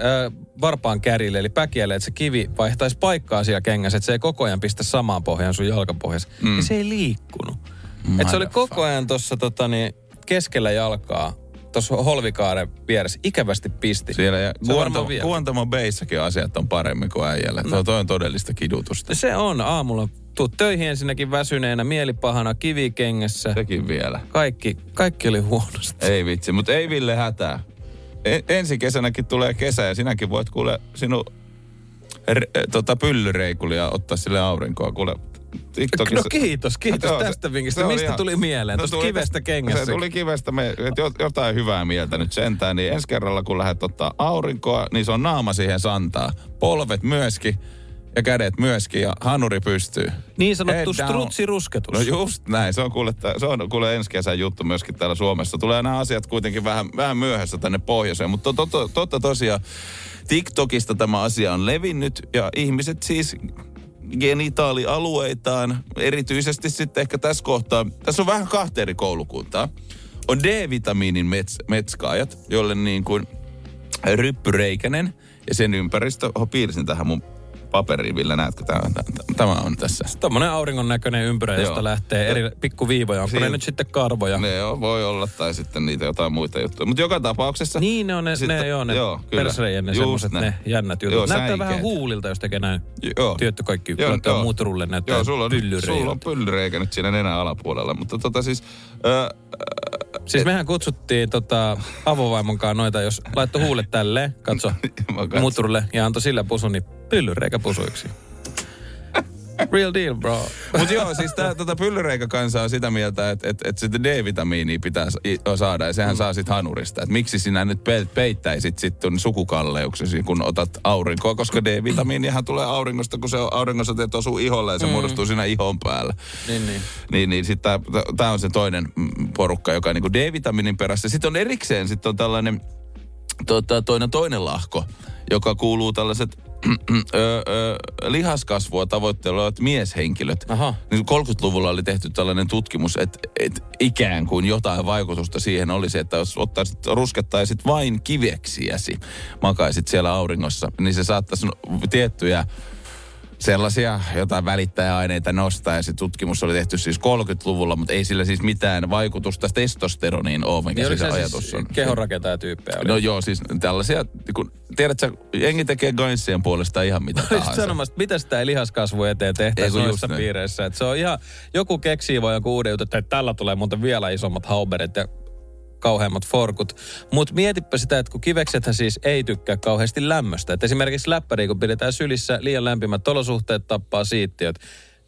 D: varpaan kärille, eli päkiälle, että se kivi vaihtaisi paikkaa siellä kengässä, että se ei koko ajan pistä samaan pohjaan sun jalkapohjassa, mm. niin se ei liikkunut. Että se oli koko ajan tuossa tota, niin, keskellä jalkaa, tuossa holvikaaren vieressä, ikävästi pisti.
C: Siellä ja
D: vielä.
C: Guantamo Bayssakin asiat on paremmin kuin äijällä. No. Toi on todellista kidutusta.
D: Se on aamulla. Tuut töihin ensinnäkin väsyneenä, mielipahana, kivikengessä.
C: Sekin vielä.
D: Kaikki, kaikki oli huonosti.
C: Ei vitsi, mutta ei Ville hätää. E- ensi kesänäkin tulee kesä ja sinäkin voit kuule sinun r- tota, pyllyreikulia ottaa sille aurinkoa. Kuule, TikTokissa...
D: No kiitos, kiitos
C: se-
D: tästä vinkistä. Mistä
C: ihan-
D: tuli mieleen? Tuosta
C: tuli
D: kivestä kengässä.
C: Se tuli kivestä, me, jotain hyvää mieltä nyt sentään. Niin ensi kerralla, kun lähdet ottaa aurinkoa, niin se on naama siihen santaa. Polvet myöskin ja kädet myöskin ja hanuri pystyy.
D: Niin sanottu strutsirusketus.
C: No just näin, se on kuule, se on kuule ensi kesän juttu myöskin täällä Suomessa. Tulee nämä asiat kuitenkin vähän, vähän myöhässä tänne pohjoiseen, mutta totta, totta tosiaan TikTokista tämä asia on levinnyt ja ihmiset siis genitaalialueitaan, erityisesti sitten ehkä tässä kohtaa, tässä on vähän kahta eri koulukuntaa. On D-vitamiinin mets, metskaajat, jolle niin kuin ryppyreikänen ja sen ympäristö, oho piirsin tähän mun paperiin, Ville, näetkö tämä, tämä on tässä.
D: Tommonen auringon näköinen ympyrä, josta
C: Joo.
D: lähtee eri pikkuviivoja. Onko ne
C: Siinä-
D: nyt sitten karvoja?
C: Ne on, voi olla, tai sitten niitä jotain muita juttuja. Mutta joka tapauksessa...
D: Niin ne on ne,
C: Sitten-
D: ne, joo, ne
C: joo, kyllä.
D: ne
C: Just
D: semmoset,
C: näin.
D: ne jännät jutut.
C: Joo,
D: Näyttää
C: säikeet.
D: vähän huulilta, jos tekee näin.
C: Joo.
D: Työttö kaikki
C: Joo, joo.
D: muut rulle, näyttää
C: Joo, sulla on,
D: pyllyreijältä.
C: sulla on pyllyreikä nyt siinä nenän alapuolella. Mutta tota siis... Ö,
D: Siis mehän kutsuttiin tota, avovaimon noita, jos laittoi huulet tälleen, katso, [laughs] mutrulle ja antoi sillä pusun, niin pyllyreikä pusuiksi. Real deal, bro.
C: Mutta joo, siis tää, tota pyllyreikäkansa on sitä mieltä, että et, et sitä D-vitamiinia pitää saada ja sehän mm. saa sit hanurista. Et miksi sinä nyt pe- peittäisit sitten sukukalleuksesi, kun otat aurinkoa, koska D-vitamiinihan tulee auringosta, kun se on auringossa teet osuu iholle ja se mm. muodostuu siinä ihon päällä.
D: Niin, niin.
C: Niin, niin sitten tämä on se toinen porukka, joka on niinku D-vitamiinin perässä. Sitten on erikseen sitten on tällainen tota, toinen, toinen lahko, joka kuuluu tällaiset lihaskasvua tavoittelevat mieshenkilöt.
D: Aha.
C: Niin 30-luvulla oli tehty tällainen tutkimus, että, että ikään kuin jotain vaikutusta siihen olisi, että jos ottaisit, ruskettaisit vain kiveksiäsi, makaisit siellä auringossa, niin se saattaisi tiettyjä sellaisia jotain välittäjäaineita nostaa. Ja se tutkimus oli tehty siis 30-luvulla, mutta ei sillä siis mitään vaikutusta testosteroniin ole, mikä
D: Niin
C: se, ajatus
D: siis
C: on.
D: kehonrakentajatyyppejä? Oli?
C: No joo, siis tällaisia, kun, tiedätkö, jengi tekee Gainsien puolesta ihan mitä
D: Just
C: tahansa.
D: sanomassa, että mitä sitä ei lihaskasvu eteen
C: Ei,
D: tehtäisi
C: kun just
D: noissa piireissä. Että se on ihan, joku keksii vaan joku uuden jutun, että tällä tulee muuten vielä isommat hauberit ja kauheammat forkut. Mutta mietipä sitä, että kun kiveksethän siis ei tykkää kauheasti lämmöstä. Et esimerkiksi läppäri, kun pidetään sylissä liian lämpimät olosuhteet, tappaa siittiöt.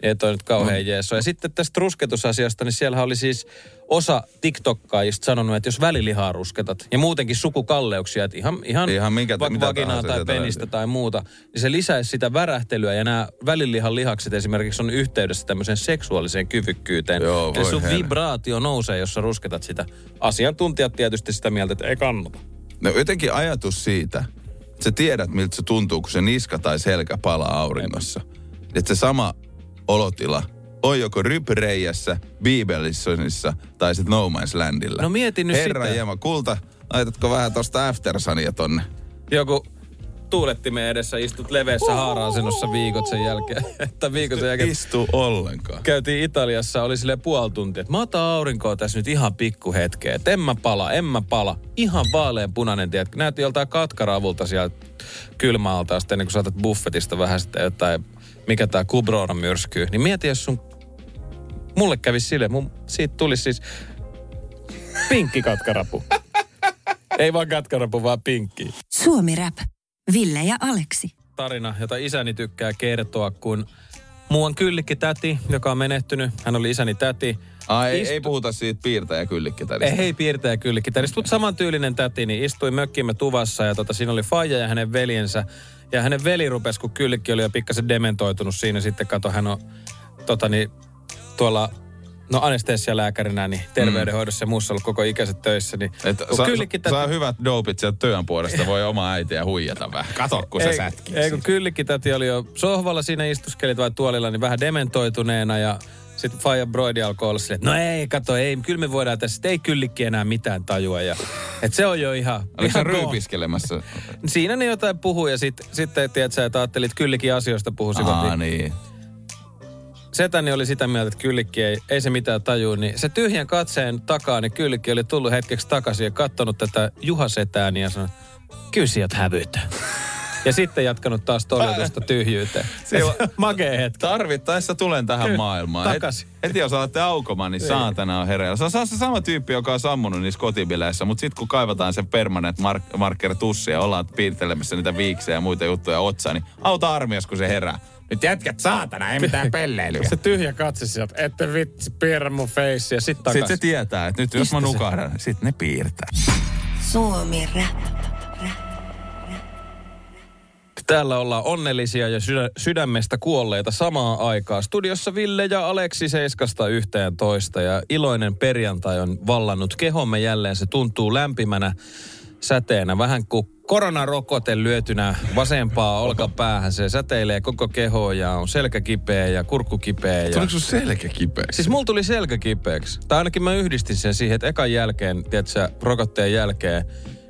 D: Ei toi nyt kauhean
C: No.
D: jeeso. Ja sitten tästä rusketusasiasta, niin siellä oli siis osa TikTokkaajista sanonut, että jos välilihaa rusketat ja muutenkin sukukalleuksia, että ihan, ihan,
C: Ihan minkä-
D: vaikka
C: mitä
D: vaginaa tai penistä tai muuta, niin se lisäisi sitä värähtelyä ja nämä välilihan lihakset esimerkiksi on yhteydessä tämmöiseen seksuaaliseen kyvykkyyteen.
C: Joo,
D: Eli sun
C: herra.
D: vibraatio nousee, jos sä rusketat sitä. Asiantuntijat tietysti sitä mieltä, että ei kannata.
C: No jotenkin ajatus siitä, että sä tiedät miltä se tuntuu, kun se niska tai selkä palaa auringossa. Että se sama olotila on joko rypyreijässä, Bibelissonissa tai sitten No Man's Landilla.
D: No mieti nyt
C: Herra
D: sitä.
C: Jema, kulta, laitatko vähän tosta aftersania tonne?
D: Joku tuulettimen edessä istut leveässä haara-asennossa viikot sen jälkeen. [laughs] että viikon sen jälkeen
C: Istu ollenkaan.
D: käytiin Italiassa, oli sille puoli tuntia, että mä otan aurinkoa tässä nyt ihan pikku hetkeä. Että en mä pala, en mä pala. Ihan vaalean punainen, tiedätkö. Näytti joltain katkaravulta sieltä kylmältä sitten ennen kuin saatat buffetista vähän sitten jotain, mikä tää Kubrona myrskyy. Niin mieti, jos sun, mulle kävi sille, mun, siitä tuli siis pinkki katkarapu. [laughs] Ei vaan katkarapu, vaan pinkki.
B: Suomi Rap. Ville ja Aleksi.
D: tarina, jota isäni tykkää kertoa, kun muuan kyllikki täti, joka on menehtynyt, hän oli isäni täti.
C: Ai, ei,
D: Istu-
C: ei puhuta siitä piirtäjä kyllikki
D: Ei, hei piirtäjä kyllikki täti, mutta samantyylinen täti, niin istui mökkimme tuvassa ja tota, siinä oli faija ja hänen veljensä. Ja hänen veli rupesi, kun kyllikki oli jo pikkasen dementoitunut siinä, sitten kato, hän on tota, niin, tuolla no anestesialääkärinä, niin terveydenhoidossa ja muussa ollut koko ikäiset töissä, niin
C: Et saa,
D: kyllikki
C: saa hyvät dopit sieltä työn puolesta, voi oma äitiä huijata vähän. Kato, kun se sätkii.
D: ei, kun kyllikki täti oli jo sohvalla siinä istuskelit vai tuolilla, niin vähän dementoituneena ja sitten Faija Broidi alkoi olla silleen, että no ei, kato, ei, kyllä me voidaan tässä, ei kyllikki enää mitään tajua. Ja, että se on jo ihan...
C: Oliko
D: ihan
C: ryypiskelemässä?
D: Siinä ne jotain puhuu ja sitten sit, tiedätkö, että ajattelit, että kyllikin asioista puhuisivat.
C: Aa,
D: niin setäni oli sitä mieltä, että kyllikki ei, ei se mitään tajuu, niin se tyhjän katseen takaa, niin kyllikki oli tullut hetkeksi takaisin ja katsonut tätä Juha Setääni ja sanonut, kyllä sieltä hävytä. Ja sitten jatkanut taas toivotusta tyhjyyteen.
C: Se on-
D: Makee hetki.
C: Tarvittaessa tulen tähän
D: Kyllä,
C: maailmaan.
D: takas.
C: Et, heti jos alatte aukomaan, niin saatana on hereillä. Se on se sama tyyppi, joka on sammunut niissä kotibileissä, mutta sitten kun kaivataan se permanent mark- marker tussi ja ollaan piirtelemässä niitä viiksejä ja muita juttuja otsaan, niin auta armias, kun se herää. Nyt jätkät saatana, ei mitään [laughs] pelleilyä.
D: Se tyhjä katse sieltä, ette vitsi, piirrä mun face ja sitten
C: Sitten
D: takas.
C: se tietää, että nyt jos mä
D: Mistä
C: nukahdan, niin sitten ne piirtää.
E: Suomi rap.
D: Täällä ollaan onnellisia ja sydä, sydämestä kuolleita samaan aikaan. Studiossa Ville ja Aleksi Seiskasta yhteen toista ja iloinen perjantai on vallannut kehomme jälleen. Se tuntuu lämpimänä säteenä, vähän kuin koronarokote lyötynä vasempaa olkapäähän. Se säteilee koko kehoon ja on selkä kipeä ja kurkku kipeä. Ja...
C: Tuliko sun selkä kipeäksi?
D: Siis mulla tuli selkä kipeäksi. Tai ainakin mä yhdistin sen siihen, että ekan jälkeen, tiedätkö, rokotteen jälkeen,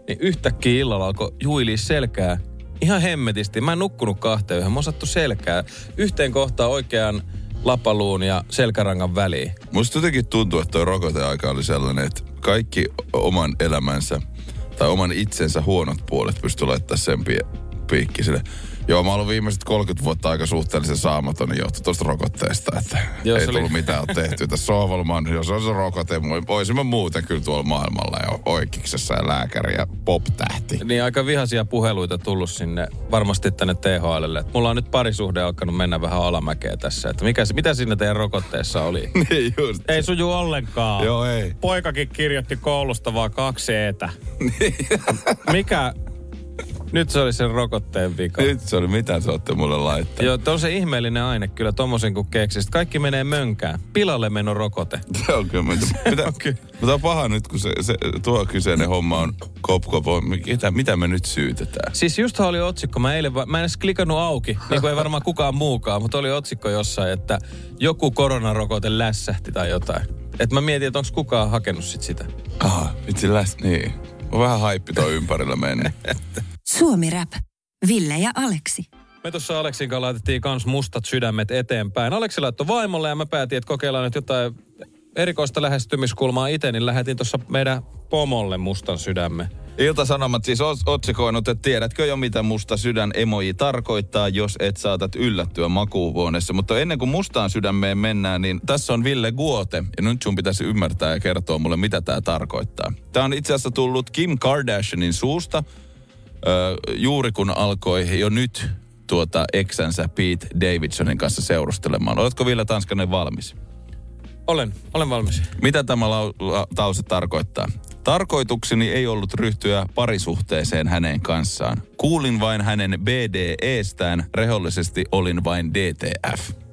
D: niin yhtäkkiä illalla alkoi juilia selkää. Ihan hemmetisti. Mä en nukkunut kahteen yhden. Mä osattu selkää. Yhteen kohtaan oikean lapaluun ja selkärangan väliin.
C: Musta jotenkin tuntuu, että tuo rokoteaika oli sellainen, että kaikki oman elämänsä tai oman itsensä huonot puolet pystyi laittamaan sen pi- piikkiselle. Joo, mä oon viimeiset 30 vuotta aika suhteellisen saamaton niin johtui tuosta rokotteesta, että
D: Joo,
C: ei
D: oli-
C: tullut mitään tehtyä tässä oon, jos on se rokote, voisin mä muuten kyllä tuolla maailmalla ja oikeiksessa ja lääkäri ja pop-tähti.
D: Niin aika vihaisia puheluita tullut sinne varmasti tänne THLlle. Mulla on nyt parisuhde alkanut mennä vähän alamäkeä tässä. Että mikä, mitä siinä teidän rokotteessa oli? [laughs]
C: niin just.
D: Ei suju ollenkaan.
C: Joo, ei.
D: Poikakin kirjoitti koulusta vaan kaksi eetä. [laughs] Mikä? Nyt se oli sen rokotteen vika.
C: Nyt se oli, mitä sä ootte mulle laittanut.
D: Joo, on se ihmeellinen aine kyllä tommosen kun keksit. Kaikki menee mönkään. Pilalle meno rokote. [laughs]
C: Se on kyllä. Mitä, mitä, mutta on paha nyt, kun se, se, tuo kyseinen homma on kop kop. Mitä, mitä me nyt syytetään?
D: Siis just oli otsikko, mä eilen, va- mä en edes klikannut auki, niin kuin ei varmaan kukaan muukaan, mutta oli otsikko jossain, että joku koronarokote lässähti tai jotain. Et mä mietin, että onko kukaan hakenut sit sitä.
C: Ah, vitsi läs, niin. On vähän haippi toi ympärillä mennyt. [laughs]
B: Suomi Rap. Ville ja Aleksi.
D: Me tuossa Aleksin kanssa laitettiin kans mustat sydämet eteenpäin. Aleksi laittoi vaimolle ja mä päätin, että kokeillaan nyt jotain erikoista lähestymiskulmaa itse, niin lähetin tuossa meidän pomolle mustan sydämen.
C: Ilta-Sanomat siis otsikoinut, että tiedätkö jo mitä musta sydän emoji tarkoittaa, jos et saatat yllättyä makuuhuoneessa. Mutta ennen kuin mustaan sydämeen mennään, niin tässä on Ville Guote. Ja nyt sun pitäisi ymmärtää ja kertoa mulle, mitä tämä tarkoittaa. Tämä on itse asiassa tullut Kim Kardashianin suusta, juuri kun alkoi jo nyt tuota eksänsä Pete Davidsonin kanssa seurustelemaan. Oletko Ville Tanskanen valmis?
D: Olen, olen valmis.
C: Mitä tämä lau- la- lause tarkoittaa? Tarkoitukseni ei ollut ryhtyä parisuhteeseen hänen kanssaan. Kuulin vain hänen BDEstään, rehollisesti olin vain DTF.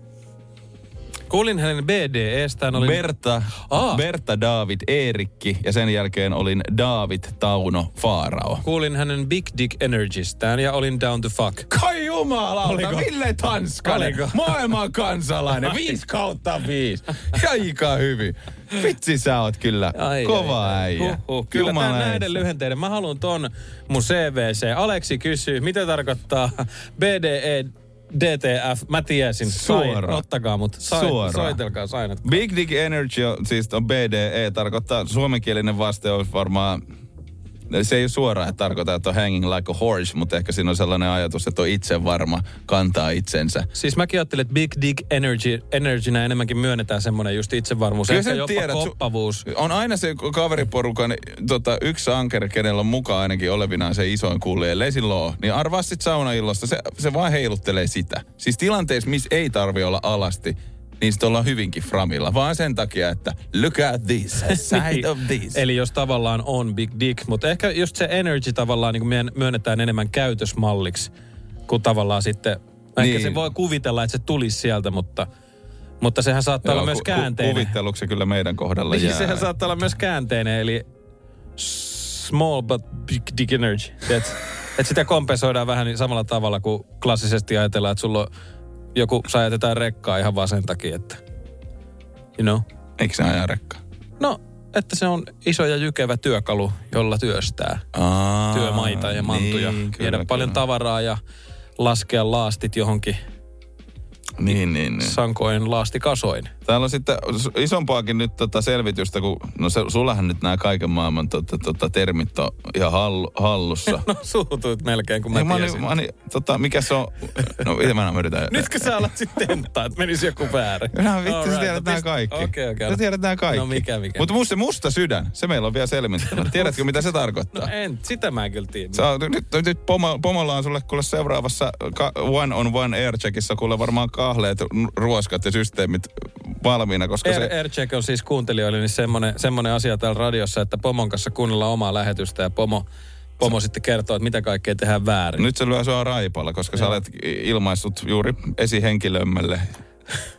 D: Kuulin hänen BDEstään, oli...
C: Berta,
D: Aa.
C: Berta David Eerikki ja sen jälkeen olin David Tauno Faarao.
D: Kuulin hänen Big Dick Energystään ja olin down to fuck.
C: Kai jumalauta,
D: Oliko?
C: Ville Tanskanen,
D: Oliko?
C: maailman kansalainen, 5 kautta 5. Aika hyvin. Vitsi sä oot kyllä kova äijä.
D: Huhhuh. Kyllä
C: Jumala
D: tämän näiden lyhenteiden. Mä haluan ton mun CVC. Aleksi kysyy, mitä tarkoittaa BDE DTF. Mä tiesin. Sain,
C: Suoraan.
D: ottakaa mut. Sain,
C: Suoraan.
D: Soitelkaa, sainat.
C: Big Dick Energy, siis on BDE, tarkoittaa, suomenkielinen vaste olisi varmaan, se ei ole suoraan, että tarkoittaa, että on hanging like a horse, mutta ehkä siinä on sellainen ajatus, että on itse varma, kantaa itsensä.
D: Siis mäkin ajattelin, että Big Dick Energy, Energynä enemmänkin myönnetään semmoinen just itsevarmuus.
C: Kyllä
D: Ehkä jopa
C: tiedät,
D: koppavuus.
C: On aina se kaveriporukan tota, yksi ankeri, kenellä on mukaan ainakin olevinaan se isoin kulli, ellei silloin. Niin arvaa sit saunaillosta, se, se vaan heiluttelee sitä. Siis tilanteessa, missä ei tarvi olla alasti, niin sitten ollaan hyvinkin framilla. Vaan sen takia, että look at this, side of [laughs] this.
D: Eli jos tavallaan on Big Dick, mutta ehkä just se energy tavallaan niin kuin myönnetään enemmän käytösmalliksi, kuin tavallaan sitten, niin. ehkä
C: Niin.
D: se voi kuvitella, että se tulisi sieltä, mutta Mutta sehän saattaa
C: Joo,
D: olla myös
C: ku- ku-
D: käänteinen.
C: Kuvitteluksi kyllä meidän kohdalla
D: Niin,
C: jää.
D: sehän saattaa olla myös käänteinen, eli small but big dick energy. Että et sitä kompensoidaan vähän niin samalla tavalla kuin klassisesti ajatellaan, että sulla on joku, sä jätetään rekkaa ihan vaan sen takia, että you know.
C: Eikö se aja rekkaa?
D: No, että se on iso ja jykevä työkalu, jolla työstää
C: Aa,
D: työmaita ja mantuja,
C: niin,
D: viedä
C: kyllä,
D: paljon
C: kyllä.
D: tavaraa ja laskea laastit johonkin
C: Niin, niin, niin.
D: sankoin laastikasoin.
C: Täällä on sitten isompaakin nyt tota selvitystä, kun no se, sullahan nyt nämä kaiken maailman tota, tota, termit on ihan hallu, hallussa. [laughs]
D: No suutuit melkein, kun mä,
C: mä,
D: tiesin.
C: olin, mä olin, tota, mikä se on? No, miten mä yritän? [laughs]
D: Nytkö sä alat sitten tentaa, että menisi joku väärin?
C: No vittu,
D: Alright,
C: sä tiedät
D: no
C: nämä kaikki.
D: Okei, okei.
C: Sä tiedät nämä kaikki.
D: No mikä, mikä?
C: Mutta musta musta sydän, se meillä on vielä selvittävä. [laughs] Tiedätkö, mitä se tarkoittaa?
D: No en, sitä mä en kyllä tiedä.
C: Sä, nyt, nyt pomo, pomolla on sulle kuule seuraavassa ka, one on one aircheckissa kuule varmaan kahleet, ruoskat ja systeemit valmiina, koska
D: Air,
C: se...
D: Aircheck on siis kuuntelijoille niin semmoinen, semmoinen asia täällä radiossa, että pomon kanssa kuunnellaan omaa lähetystä ja pomo, pomo sitten kertoo, että mitä kaikkea tehdään väärin.
C: Nyt se lyö sua raipalla, koska sä olet ilmaissut juuri esihenkilömmelle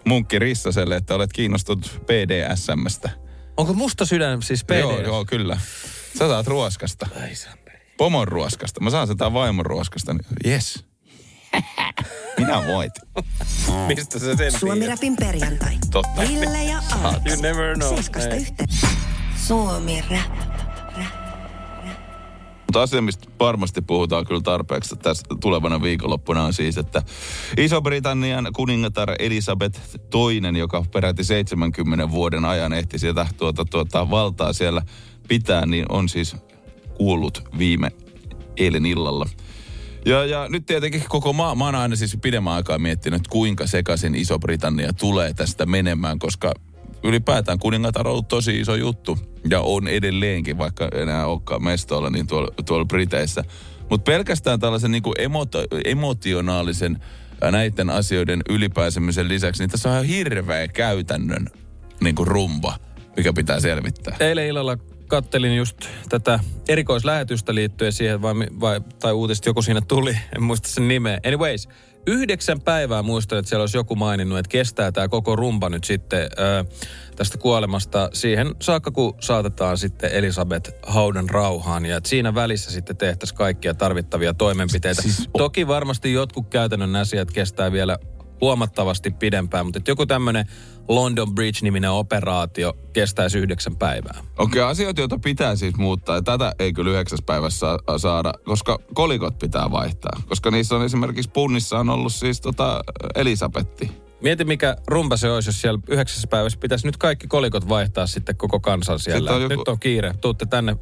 C: Munkki Rissaselle, että olet kiinnostunut BDSMstä.
D: Onko musta sydän siis PD?
C: Joo, joo, kyllä. Sä saat ruoskasta. Pomon ruoskasta. Mä saan sitä vaimon ruoskasta. niin Yes. [laughs] Minä voitin.
D: Mistä se sen
E: Suomi? Rapin perjantai.
C: Totta.
E: Ville ja [laughs] Alex.
D: You never know.
E: Seiskasta
D: Ei.
E: yhteen. Suomi Rap.
C: Mutta asia, mistä varmasti puhutaan kyllä tarpeeksi tässä tulevana viikonloppuna on siis, että Iso-Britannian kuningatar Elisabeth II, joka peräti 70 vuoden ajan ehti sieltä tuota, tuota, valtaa siellä pitää, niin on siis kuollut viime eilen illalla. Ja, ja nyt tietenkin koko maa, mä oon aina siis pidemmän aikaa miettinyt, että kuinka sekaisin Iso-Britannia tulee tästä menemään, koska ylipäätään kuningatar on ollut tosi iso juttu. Ja on edelleenkin, vaikka enää olekaan mestoilla, niin tuolla, tuolla Briteissä. Mutta pelkästään tällaisen niin emota, emotionaalisen ää, näiden asioiden ylipääsemisen lisäksi, niin tässä on ihan hirveä käytännön niin kuin rumba, mikä pitää selvittää.
D: Eilen illalla kattelin just tätä erikoislähetystä liittyen siihen, vai, vai, tai uutista joku siinä tuli, en muista sen nimeä. Anyways, yhdeksän päivää muistan, että siellä olisi joku maininnut, että kestää tämä koko rumba nyt sitten ö, tästä kuolemasta siihen saakka, kun saatetaan sitten Elisabeth haudan rauhaan. Ja että siinä välissä sitten tehtäisiin kaikkia tarvittavia toimenpiteitä.
C: Siis
D: Siis, Toki varmasti jotkut käytännön asiat kestää vielä huomattavasti pidempään, mutta joku tämmöinen London Bridge-niminen operaatio kestäisi yhdeksän päivää.
C: Okei, asioita, joita pitää siis muuttaa, ja tätä ei kyllä yhdeksäs päivässä saa- saada, koska kolikot pitää vaihtaa. Koska niissä on esimerkiksi punnissa on ollut siis tota Elisabetti.
D: Mieti, mikä rumpa se olisi, jos siellä yhdeksässä päivässä pitäisi nyt kaikki kolikot vaihtaa sitten koko kansan siellä.
C: Sitten on joku-
D: Nyt on kiire. Tuutte tänne,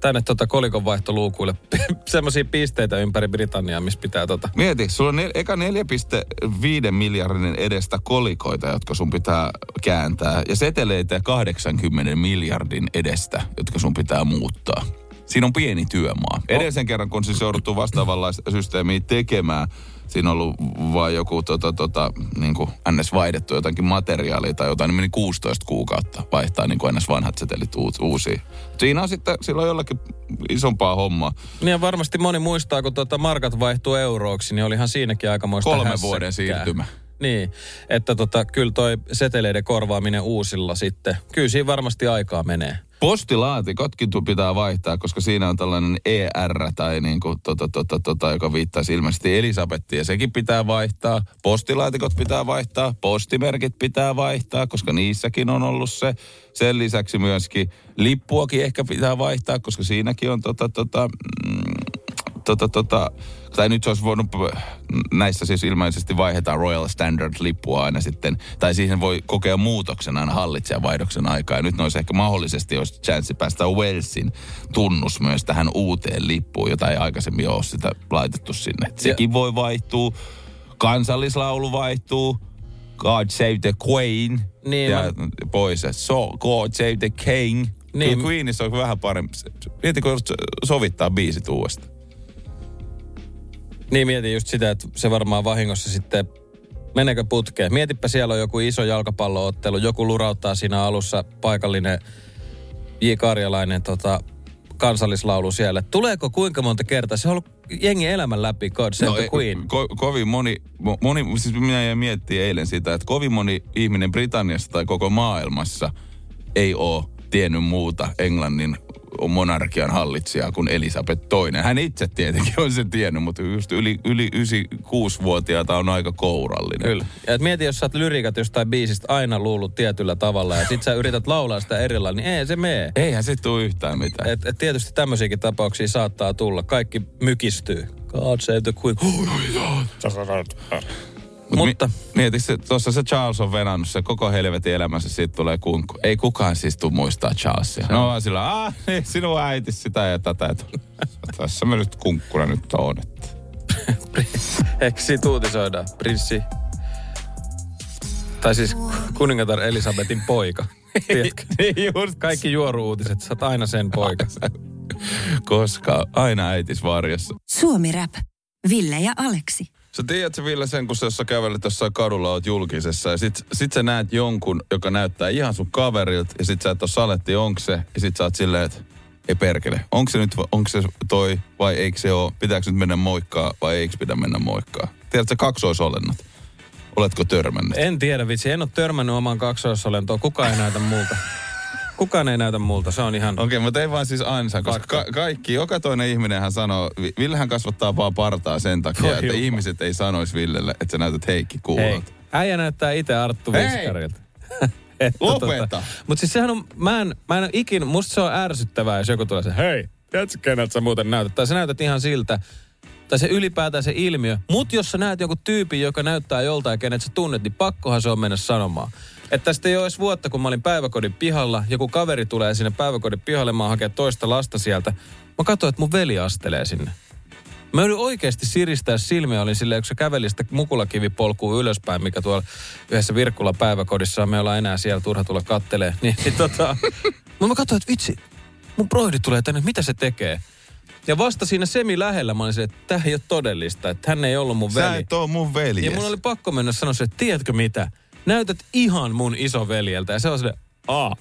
D: tänne tota kolikon vaihtoluukuille [laughs] semmoisia pisteitä ympäri Britanniaa, missä pitää tota...
C: Mieti, sulla on nel, eka 4,5 miljardin edestä kolikoita, jotka sun pitää kääntää, ja seteleitä 80 miljardin edestä, jotka sun pitää muuttaa. Siinä on pieni työmaa. Edellisen kerran, kun siis jouduttu vastaavanlaista systeemiä tekemään, siinä on ollut vain joku tota, tota, niin kuin ns. vaihdettu jotakin materiaalia tai jotain, niin meni 16 kuukautta vaihtaa niin kuin ns. vanhat setelit uus, uusiin. Siinä on sitten, sillä on jollakin isompaa hommaa.
D: Niin ja varmasti moni muistaa, kun tota markat vaihtuu euroiksi, niin olihan siinäkin aikamoista
C: Kolmen
D: hässäkkää.
C: vuoden siirtymä.
D: Niin, että tota, kyllä toi seteleiden korvaaminen uusilla sitten, kyllä siinä varmasti aikaa menee.
C: Postilaatikotkin pitää vaihtaa, koska siinä on tällainen ER tai niin kuin, tota, tota, tota, joka viittaisi ilmeisesti Elisabettiin ja sekin pitää vaihtaa. Postilaatikot pitää vaihtaa, postimerkit pitää vaihtaa, koska niissäkin on ollut se. Sen lisäksi myöskin lippuakin ehkä pitää vaihtaa, koska siinäkin on tota, tota, mm, tota, tota, tai nyt se olisi voinut, näissä siis ilmeisesti vaihdetaan Royal Standard-lippua aina sitten, tai siihen voi kokea muutoksen aina hallitsijan vaihdoksen aikaa. Ja nyt olisi ehkä mahdollisesti, olisi chanssi päästä Walesin tunnus myös tähän uuteen lippuun, jota ei aikaisemmin ole sitä laitettu sinne. Et Sekin voi vaihtua, kansallislaulu vaihtuu, God Save the Queen,
D: Niin,
C: ja
D: mä-
C: pois. So, God Save the King.
D: Niin.
C: Niin. Queenissa on vähän parempi. Mieti, kun sovittaa biisit uudestaan.
D: Niin mietin just sitä, että se varmaan vahingossa sitten meneekö putkeen. Mietipä siellä on joku iso jalkapalloottelu, joku lurauttaa siinä alussa paikallinen J. Karjalainen tota, kansallislaulu siellä. Tuleeko kuinka monta kertaa? Se on ollut jengi elämän läpi God Save the
C: ei,
D: Queen.
C: Ko, kovin moni, mo- moni, siis minä jäin miettimään eilen sitä, että kovin moni ihminen Britanniassa tai koko maailmassa ei ole tiennyt muuta Englannin monarkian hallitsijaa kuin Elisabeth II. Hän itse tietenkin on sen tiennyt, mutta just yli, yli 96-vuotiaata on aika kourallinen.
D: Kyllä. Ja et mieti, jos sä oot lyrikat jostain biisistä aina luullut tietyllä tavalla ja sit sä yrität laulaa sitä erillä, niin ei se mee.
C: Eihän se tule yhtään mitään.
D: Et, et tietysti tämmöisiäkin tapauksia saattaa tulla. Kaikki mykistyy. God save the queen.
C: Mut
D: Mutta
C: Mi- mieti se, tuossa se Charles on venannut se koko helvetin elämänsä, siitä tulee kunku. Ei kukaan siis tuu muistaa Charlesia. No vaan sillä, ah, niin, sinun äiti sitä ja tätä. Tässä mä nyt kunkkuna nyt on. Että.
D: ehkä siitä uutisoidaan. Prinssi. Tai siis kuningatar Elisabetin poika. Tiedätkö? [laughs]
C: Niin just.
D: Kaikki juoru-uutiset, sä oot aina sen poika.
C: Koska aina äitis varjossa.
B: Suomi Rap. Ville ja Aleksi.
C: Sä tiedät Ville sen, kun sä jossain kävelet jossain kadulla, oot julkisessa ja sit, sit sä näet jonkun, joka näyttää ihan sun kaverilta ja sit sä et oo saletti, onko se, ja sit sä oot silleen, että ei perkele, onko se nyt, onko se toi vai eikö se oo, pitääkö nyt mennä moikkaa vai eikö pidä mennä moikkaa. Tiedätkö kaksoisolennot? Oletko törmännyt?
D: En tiedä, vitsi. En ole törmännyt omaan kaksoisolentoon. Kukaan ei näytä multa. [laughs] Kukaan ei näytä multa. Se on ihan...
C: Okei, okay, mutta ei vaan siis ansa, koska ka- kaikki, joka toinen ihminenhän sanoo, Vi- Villehän kasvattaa vaan partaa sen takia,
D: Voi
C: että
D: jumala.
C: ihmiset ei sanoisi Villelle, että sä näytät Heikki
D: Hei,
C: kuulolta.
D: äijä näyttää itse Arttu
C: Hei!
D: Viskarilta. [laughs]
C: Lopeta.
D: Mutta siis sehän on, mä en, mä en ikin, musta se on ärsyttävää, jos joku tulee se, hei, tiedätkö keneltä sä muuten näytät? Tai sä näytät ihan siltä, tai se ylipäätään se ilmiö. Mutta jos sä näet jonkun tyypin, joka näyttää joltain, kenet sä tunnet, niin pakkohan se on mennä sanomaan. Että tästä ei ole edes vuotta, kun mä olin päiväkodin pihalla, joku kaveri tulee sinne päiväkodin pihalle, mä hakee toista lasta sieltä. Mä katsoin, että mun veli astelee sinne. Mä joudun oikeasti siristää silmiä, olin silleen, kun se käveli sitä mukulakivipolkua ylöspäin, mikä tuolla yhdessä Virkkulan päiväkodissa on, me ollaan enää siellä, turha tulla kattelee. Niin, niin tota, mutta mä katsoin, että vitsi, mun broidi tulee tänne, mitä se tekee? Ja vasta siinä semi lähellä mä olin silleen, että tämä ei ole todellista, että hän ei ollut mun
C: Sä
D: veli.
C: et oo mun veljes.
D: Ja mun oli pakko mennä sanoa se, että tiedätkö mitä? Näytät ihan mun isoveljeltä. Ja se on silleen, aa,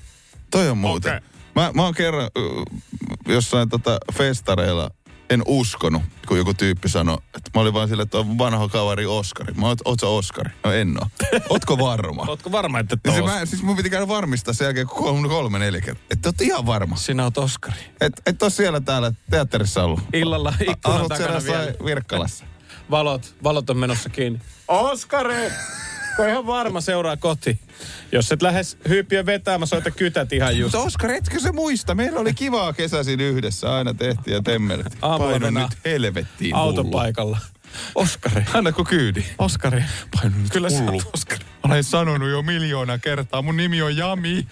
C: Toi on muuten.
D: Okei.
C: Mä, mä oon kerran jossain tota festareilla en uskonut, kun joku tyyppi sanoi, että mä olin vaan silleen, että on vanha kavari Oskari. Mä oon, oot sä Oskari? No en oo. Ootko varma? [laughs]
D: ootko varma, että
C: Ja se,
D: tos?
C: mä, siis mun piti käydä varmistaa sen jälkeen, kun kolme, kolme neljä kertaa. Että oot ihan varma.
D: Sinä oot Oskari.
C: Et, et oo siellä täällä teatterissa ollut.
D: Illalla ikkunan
C: siellä
D: takana vielä.
C: Virkkalassa.
D: Valot, valot on menossa kiinni. Oskari! Kun ihan varma seuraa koti. Jos et lähes hyyppiä vetää, mä soitan kytät ihan just.
C: Mutta Oskari, etkö se muista? Meillä oli kivaa kesäisin yhdessä. Aina tehtiin ja temmeltiin. Paino nyt helvettiin.
D: Autopaikalla. Oskari.
C: Annako kyydi?
D: Oskari.
C: Paino nyt
D: Kyllä sä oot Oskari.
C: Olen sanonut jo miljoona kertaa. Mun nimi on Jami.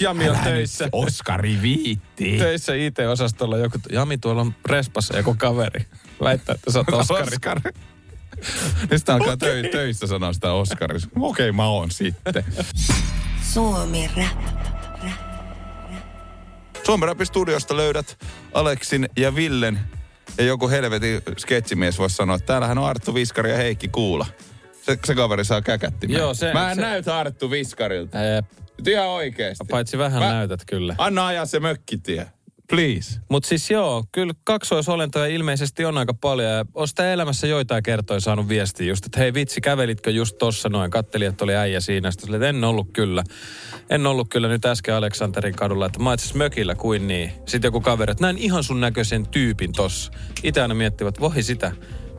D: Jami on töissä.
C: Oskari viitti.
D: Töissä IT-osastolla joku, Jami tuolla on respassa joku kaveri. Väittää, että sä oot Oskari.
C: Oskari. Ja [laughs] sitten alkaa tö- töissä sanoa sitä Oskari. Okei, okay, mä oon sitten.
E: Suomi Rap.
C: Suomen Rapin studiosta löydät Aleksin ja Villen ja joku helvetin sketsimies voisi sanoa, että täällähän on Arttu Viskari ja Heikki Kuula. Se, se kaveri saa käkättimään.
D: Joo, se-
C: Mä en
D: se-
C: näytä Arttu Viskarilta.
D: Jep.
C: Nyt ihan oikeesti.
D: Paitsi vähän
C: Mä-
D: näytät kyllä.
C: Anna ajaa se mökkitie. Please.
D: Mutta siis joo, kyllä kaksoisolentoja ilmeisesti on aika paljon. Ja on sitä elämässä joitain kertoja saanut viestiä just, että hei vitsi, kävelitkö just tossa noin? Kattelin, että oli äijä siinä. Sitten että en ollut kyllä. En ollut kyllä nyt äsken Aleksanterin kadulla, että mä oon mökillä kuin niin. Sitten joku kaveri, että näin ihan sun näköisen tyypin tossa. Itse aina miettivät, voi sitä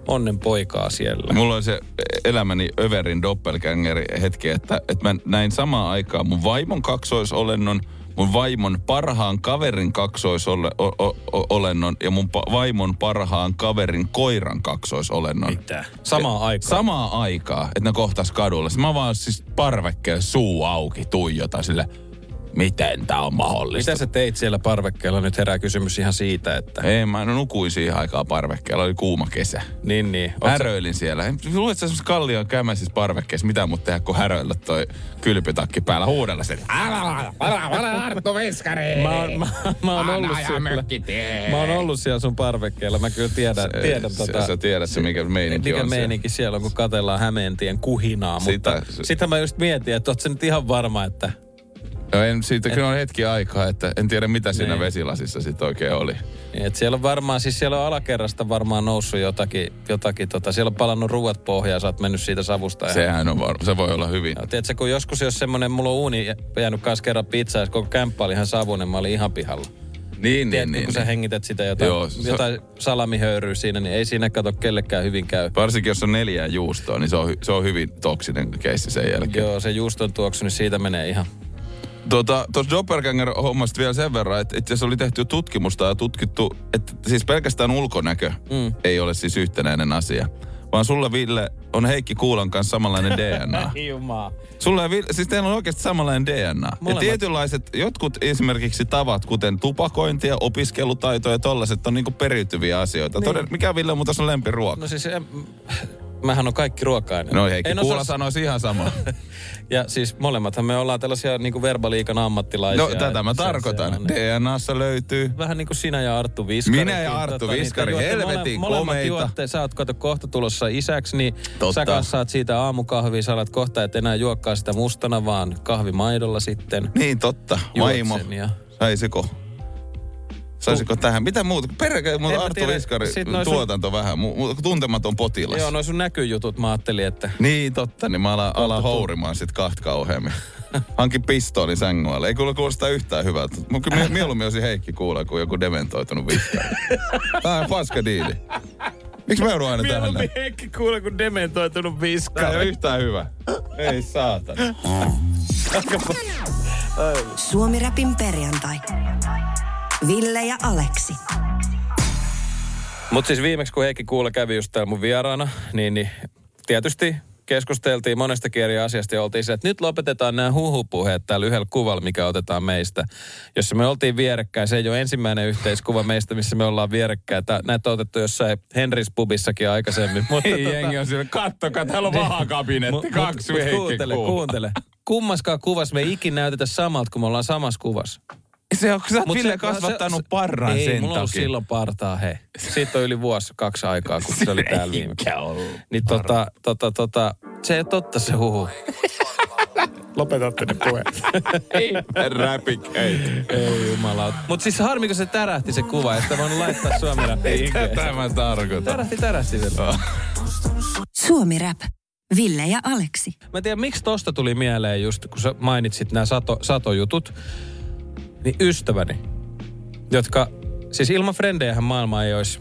D: onnen poikaa siellä.
C: Mulla on se elämäni Överin doppelgängeri hetki, että, että mä näin samaan aikaan mun vaimon kaksoisolennon, mun vaimon parhaan kaverin kaksoisolennon ja mun pa- vaimon parhaan kaverin koiran kaksoisolennon.
D: Mitä? Samaan aikaan.
C: Samaa aikaa, että ne kohtas kadulla. Mä vaan siis parvekkeen suu auki tuijota sille, miten tää on mahdollista.
D: Mitä sä teit siellä parvekkeella? Nyt herää kysymys ihan siitä, että...
C: Ei, mä nukuin siihen aikaan parvekkeella, oli kuuma kesä.
D: Niin, niin. Oot sä-
C: Häröilin siellä. Luulet sä semmoisessa kallion kämäisissä parvekkeessa, mitä mut tehdä, kun häröillä toi kylpytakki päällä huudella sen. Älä, älä, älä, Arttu Viskari!
D: Mä oon, mä, mä oon ollut siellä. Mä oon ollut siellä sun parvekkeella. Mä kyllä tiedän, tiedän
C: se,
D: tota...
C: Sä tiedät se, mikä meininki
D: mikä
C: on
D: meininki siellä on, kun katellaan Hämeentien kuhinaa.
C: Sitä-
D: mutta
C: se-
D: sitä mä just mietin, että oot sä nyt ihan varma, että
C: Joo, en, siitä kyllä on hetki aikaa, että en tiedä mitä siinä
D: Niin.
C: vesilasissa sitten oikein oli.
D: Niin, et siellä on varmaan, siis siellä on alakerrasta varmaan noussut jotakin, jotakin tota, siellä on palannut ruuat pohjaan, sä oot mennyt siitä savusta. ihan-
C: Sehän on var- se voi olla hyvin.
D: Joo, tiedätkö, kun joskus jos semmonen, mulla on uuni jäänyt kanssa kerran pizzaa, ja koko kämppä oli ihan savunen, mä olin ihan pihalla.
C: Niin, niin,
D: Tiedätkö,
C: niin.
D: kun sä
C: niin.
D: hengität sitä jotain,
C: Joo, se-
D: jotain salamihöyryä siinä, niin ei siinä kato kellekään hyvin käy.
C: Varsinkin jos on neljää juustoa, niin se on, se on hyvin toksinen keissi sen jälkeen.
D: Joo, se juuston tuoksu, niin siitä menee ihan.
C: Tuota, tuossa Doppelganger-hommasta vielä sen verran, että itse asiassa oli tehty tutkimusta ja tutkittu, että siis pelkästään ulkonäkö mm. ei ole siis yhtenäinen asia. Vaan sulla, Ville, on Heikki Kuulan kanssa samanlainen DNA. [laughs]
D: Jumaa.
C: Sulla ja Ville, siis teillä on oikeasti samanlainen DNA. Ja
D: Molemmat.
C: tietynlaiset, jotkut esimerkiksi tavat, kuten tupakointi ja opiskelutaito ja tollaset, on niinku periytyviä asioita. Niin. Toden, mikä Ville on muuten sun lempiruoka?
D: No siis, em, mähän on kaikki ruoka-aine.
C: No Heikki
D: En
C: Kuula
D: osaa-
C: sanoisi ihan sama. [laughs]
D: Ja siis molemmathan me ollaan tällaisia niin kuin verbaliikan ammattilaisia.
C: No tätä mä tarkoitan.
D: on-
C: DNAssa löytyy.
D: Vähän niin kuin sinä ja Arttu Viskari.
C: Minä ja Arttu Viskari, helvetin
D: molemmat
C: komeita.
D: juotte, sä oot kato kohta tulossa isäksi, niin
C: Totta.
D: sä kanssa saat siitä aamukahvia, sä alat kohta et enää juokkaa sitä mustana, vaan kahvimaidolla sitten.
C: Niin totta. Vaimo.
D: ja-
C: Saisiko? Saisiko tähän? Mitä muuta? Perkele,
D: En
C: mutta
D: mä tiedä.
C: Viskari,
D: noi sun-
C: tuotanto vähän. Mu, tuntematon potilas.
D: Joo, noin sun näkyjutut mä ajattelin, että
C: Niin, totta. Niin mä alan, alan hourimaan sit kahta kauheammin. Hankin pistoolin sängyn alle. Ei kuule kuulosta yhtään hyvältä. Mun kyllä mie- mieluummin olisi Heikki kuulla kuin joku dementoitunut viskari. Tää on paska diili. Miksi mä joudun aina tähän näin?
D: Heikki kuule, kun dementoitunut
C: Tää
D: viskari.
C: ei ole yhtään hyvä. Ei saatana.
E: Suomi Rapin perjantai. Ville ja Aleksi.
D: Mutta siis viimeksi, kun Heikki Kuule kävi just täällä mun vieraana, niin, niin tietysti keskusteltiin monestakin eri asiasta ja oltiin se, että nyt lopetetaan nämä huhupuheet täällä yhdellä kuvalla, mikä otetaan meistä. Jossa me oltiin vierekkäin, se ei ole ensimmäinen yhteiskuva meistä, missä me ollaan vierekkäin. Tää, näitä on otettu jossain Henris pubissakin aikaisemmin. Mutta
C: Ei jengi on siellä, kattokaa, täällä on vahakabinetti,
D: Niin. Mut-
C: kaksi
D: mut- mut
C: Heikki
D: Kuuntele, kuuntele. Kummaskaan kuvassa me ei ikinä näytetä samalta, kun me ollaan samassa kuvassa.
C: Se on, kun sä oot Ville
D: se-
C: kasvattanut
D: se-
C: parran
D: ei,
C: sen
D: mulla on ollut
C: takia.
D: silloin partaa, he. Siitä on yli vuosi, kaksi aikaa, kun se oli täällä viimeksi. Niin tota, tota, tota, se ei ole totta se huhu. Lopetatte ne puheet.
C: Räpik, ei.
D: ei jumala. Mut siis harmi, kun se tärähti se kuva, että voinut laittaa Suomi
C: Ei
D: Rappiin.
C: tätä mä tarkoitan.
D: Tärähti, tärähti vielä.
B: Suomi Rap. Ville ja Aleksi.
D: Mä en tiedä, miksi tosta tuli mieleen just, kun sä mainitsit nämä sato, satojutut. Niin ystäväni, jotka, siis ilman frendejähän maailma ei olisi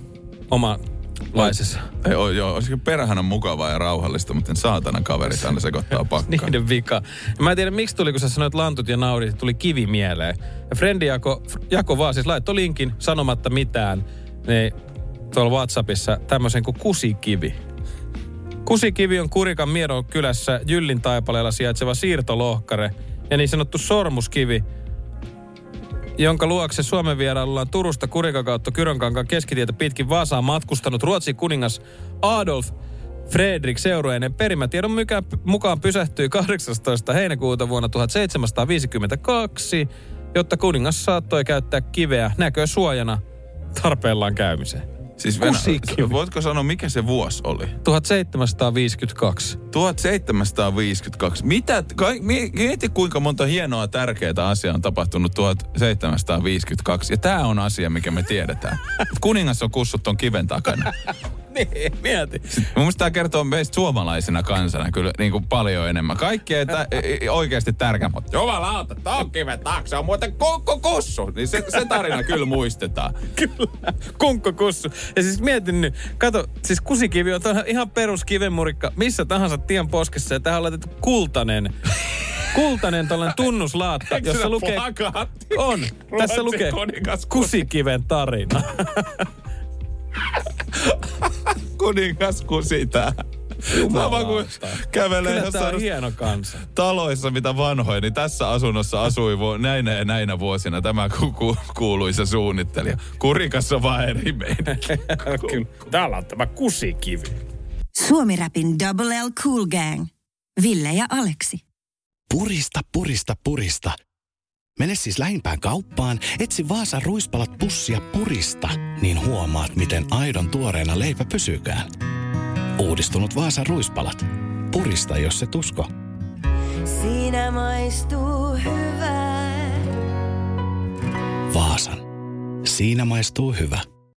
D: omanlaisessa.
C: Ei, oo, joo, olisikin perhana mukavaa ja rauhallista, mutta saatana kaverit aina sekoittaa [laughs] pakkaa.
D: Niiden vika. Ja mä en tiedä, miksi tuli, kun sä sanoit lantut ja naurit, tuli kivi mieleen. Ja Frendi jako, jako vaan, siis laittoi linkin sanomatta mitään, niin tuolla Whatsappissa tämmöisen kuin kusikivi. Kusikivi on Kurikan Miedon kylässä Jyllin taipaleella sijaitseva siirtolohkare ja niin sanottu sormuskivi, jonka luokse Suomen vierailullaan Turusta Kurikan kautta Kyrönkankaan keskitietä pitkin Vaasaan matkustanut Ruotsin kuningas Adolf Fredrik seurueinen perimätiedon mukaan pysähtyi 18. heinäkuuta vuonna 1752, jotta kuningas saattoi käyttää kiveä näkösuojana tarpeellaan käymiseen.
C: Siis Venä, voitko sanoa, mikä se vuosi oli?
D: 1752.
C: 1752. Mitä, kai, mi- mieti kuinka monta hienoa tärkeää asiaa on tapahtunut 1752. Ja tämä on asia, mikä me tiedetään. [laughs] Kuningas on kussut ton kiven takana. [laughs]
D: Niin, mieti.
C: Mun mielestä tämä kertoo meistä suomalaisena kansana kyllä niin kuin paljon enemmän. Kaikki ei, tä, oikeasti tärkeä, mutta jumalauta, tuon kiven taakse on muuten kukku kussu. Niin se, se tarina kyllä muistetaan. [laughs]
D: Kyllä, kunkkokussu. Ja siis mietin nyt, kato, siis kusikivi on ihan perus kivenmurikka missä tahansa tien poskessa ja tähän on laitettu kultainen, [laughs] kultainen tällainen tunnuslaatta,
C: Eikö
D: jossa lukee...
C: plakaatti?
D: On, tässä lukee kusikiven tarina. [laughs]
C: Kuningas kusitää. Sama kuin kävelee
D: Kyllä
C: jossain
D: hieno kansa.
C: taloissa, mitä vanhoja, niin tässä asunnossa asui vu- näinä ja näinä vuosina tämä ku- ku- kuuluisa suunnittelija. Kurikassa vaan eri. [laughs]
D: Täällä on tämä kusikivi.
B: Suomi Rapin Double L Cool Gang. Ville ja Aleksi.
A: Purista, purista, purista. Mene siis lähimpään kauppaan, etsi Vaasan ruispalat pussia purista, niin huomaat, miten aidon tuoreena leipä pysykään. Uudistunut Vaasan ruispalat. Purista, jos se tusko.
E: Siinä maistuu hyvä. Vaasan.
A: Siinä maistuu hyvä.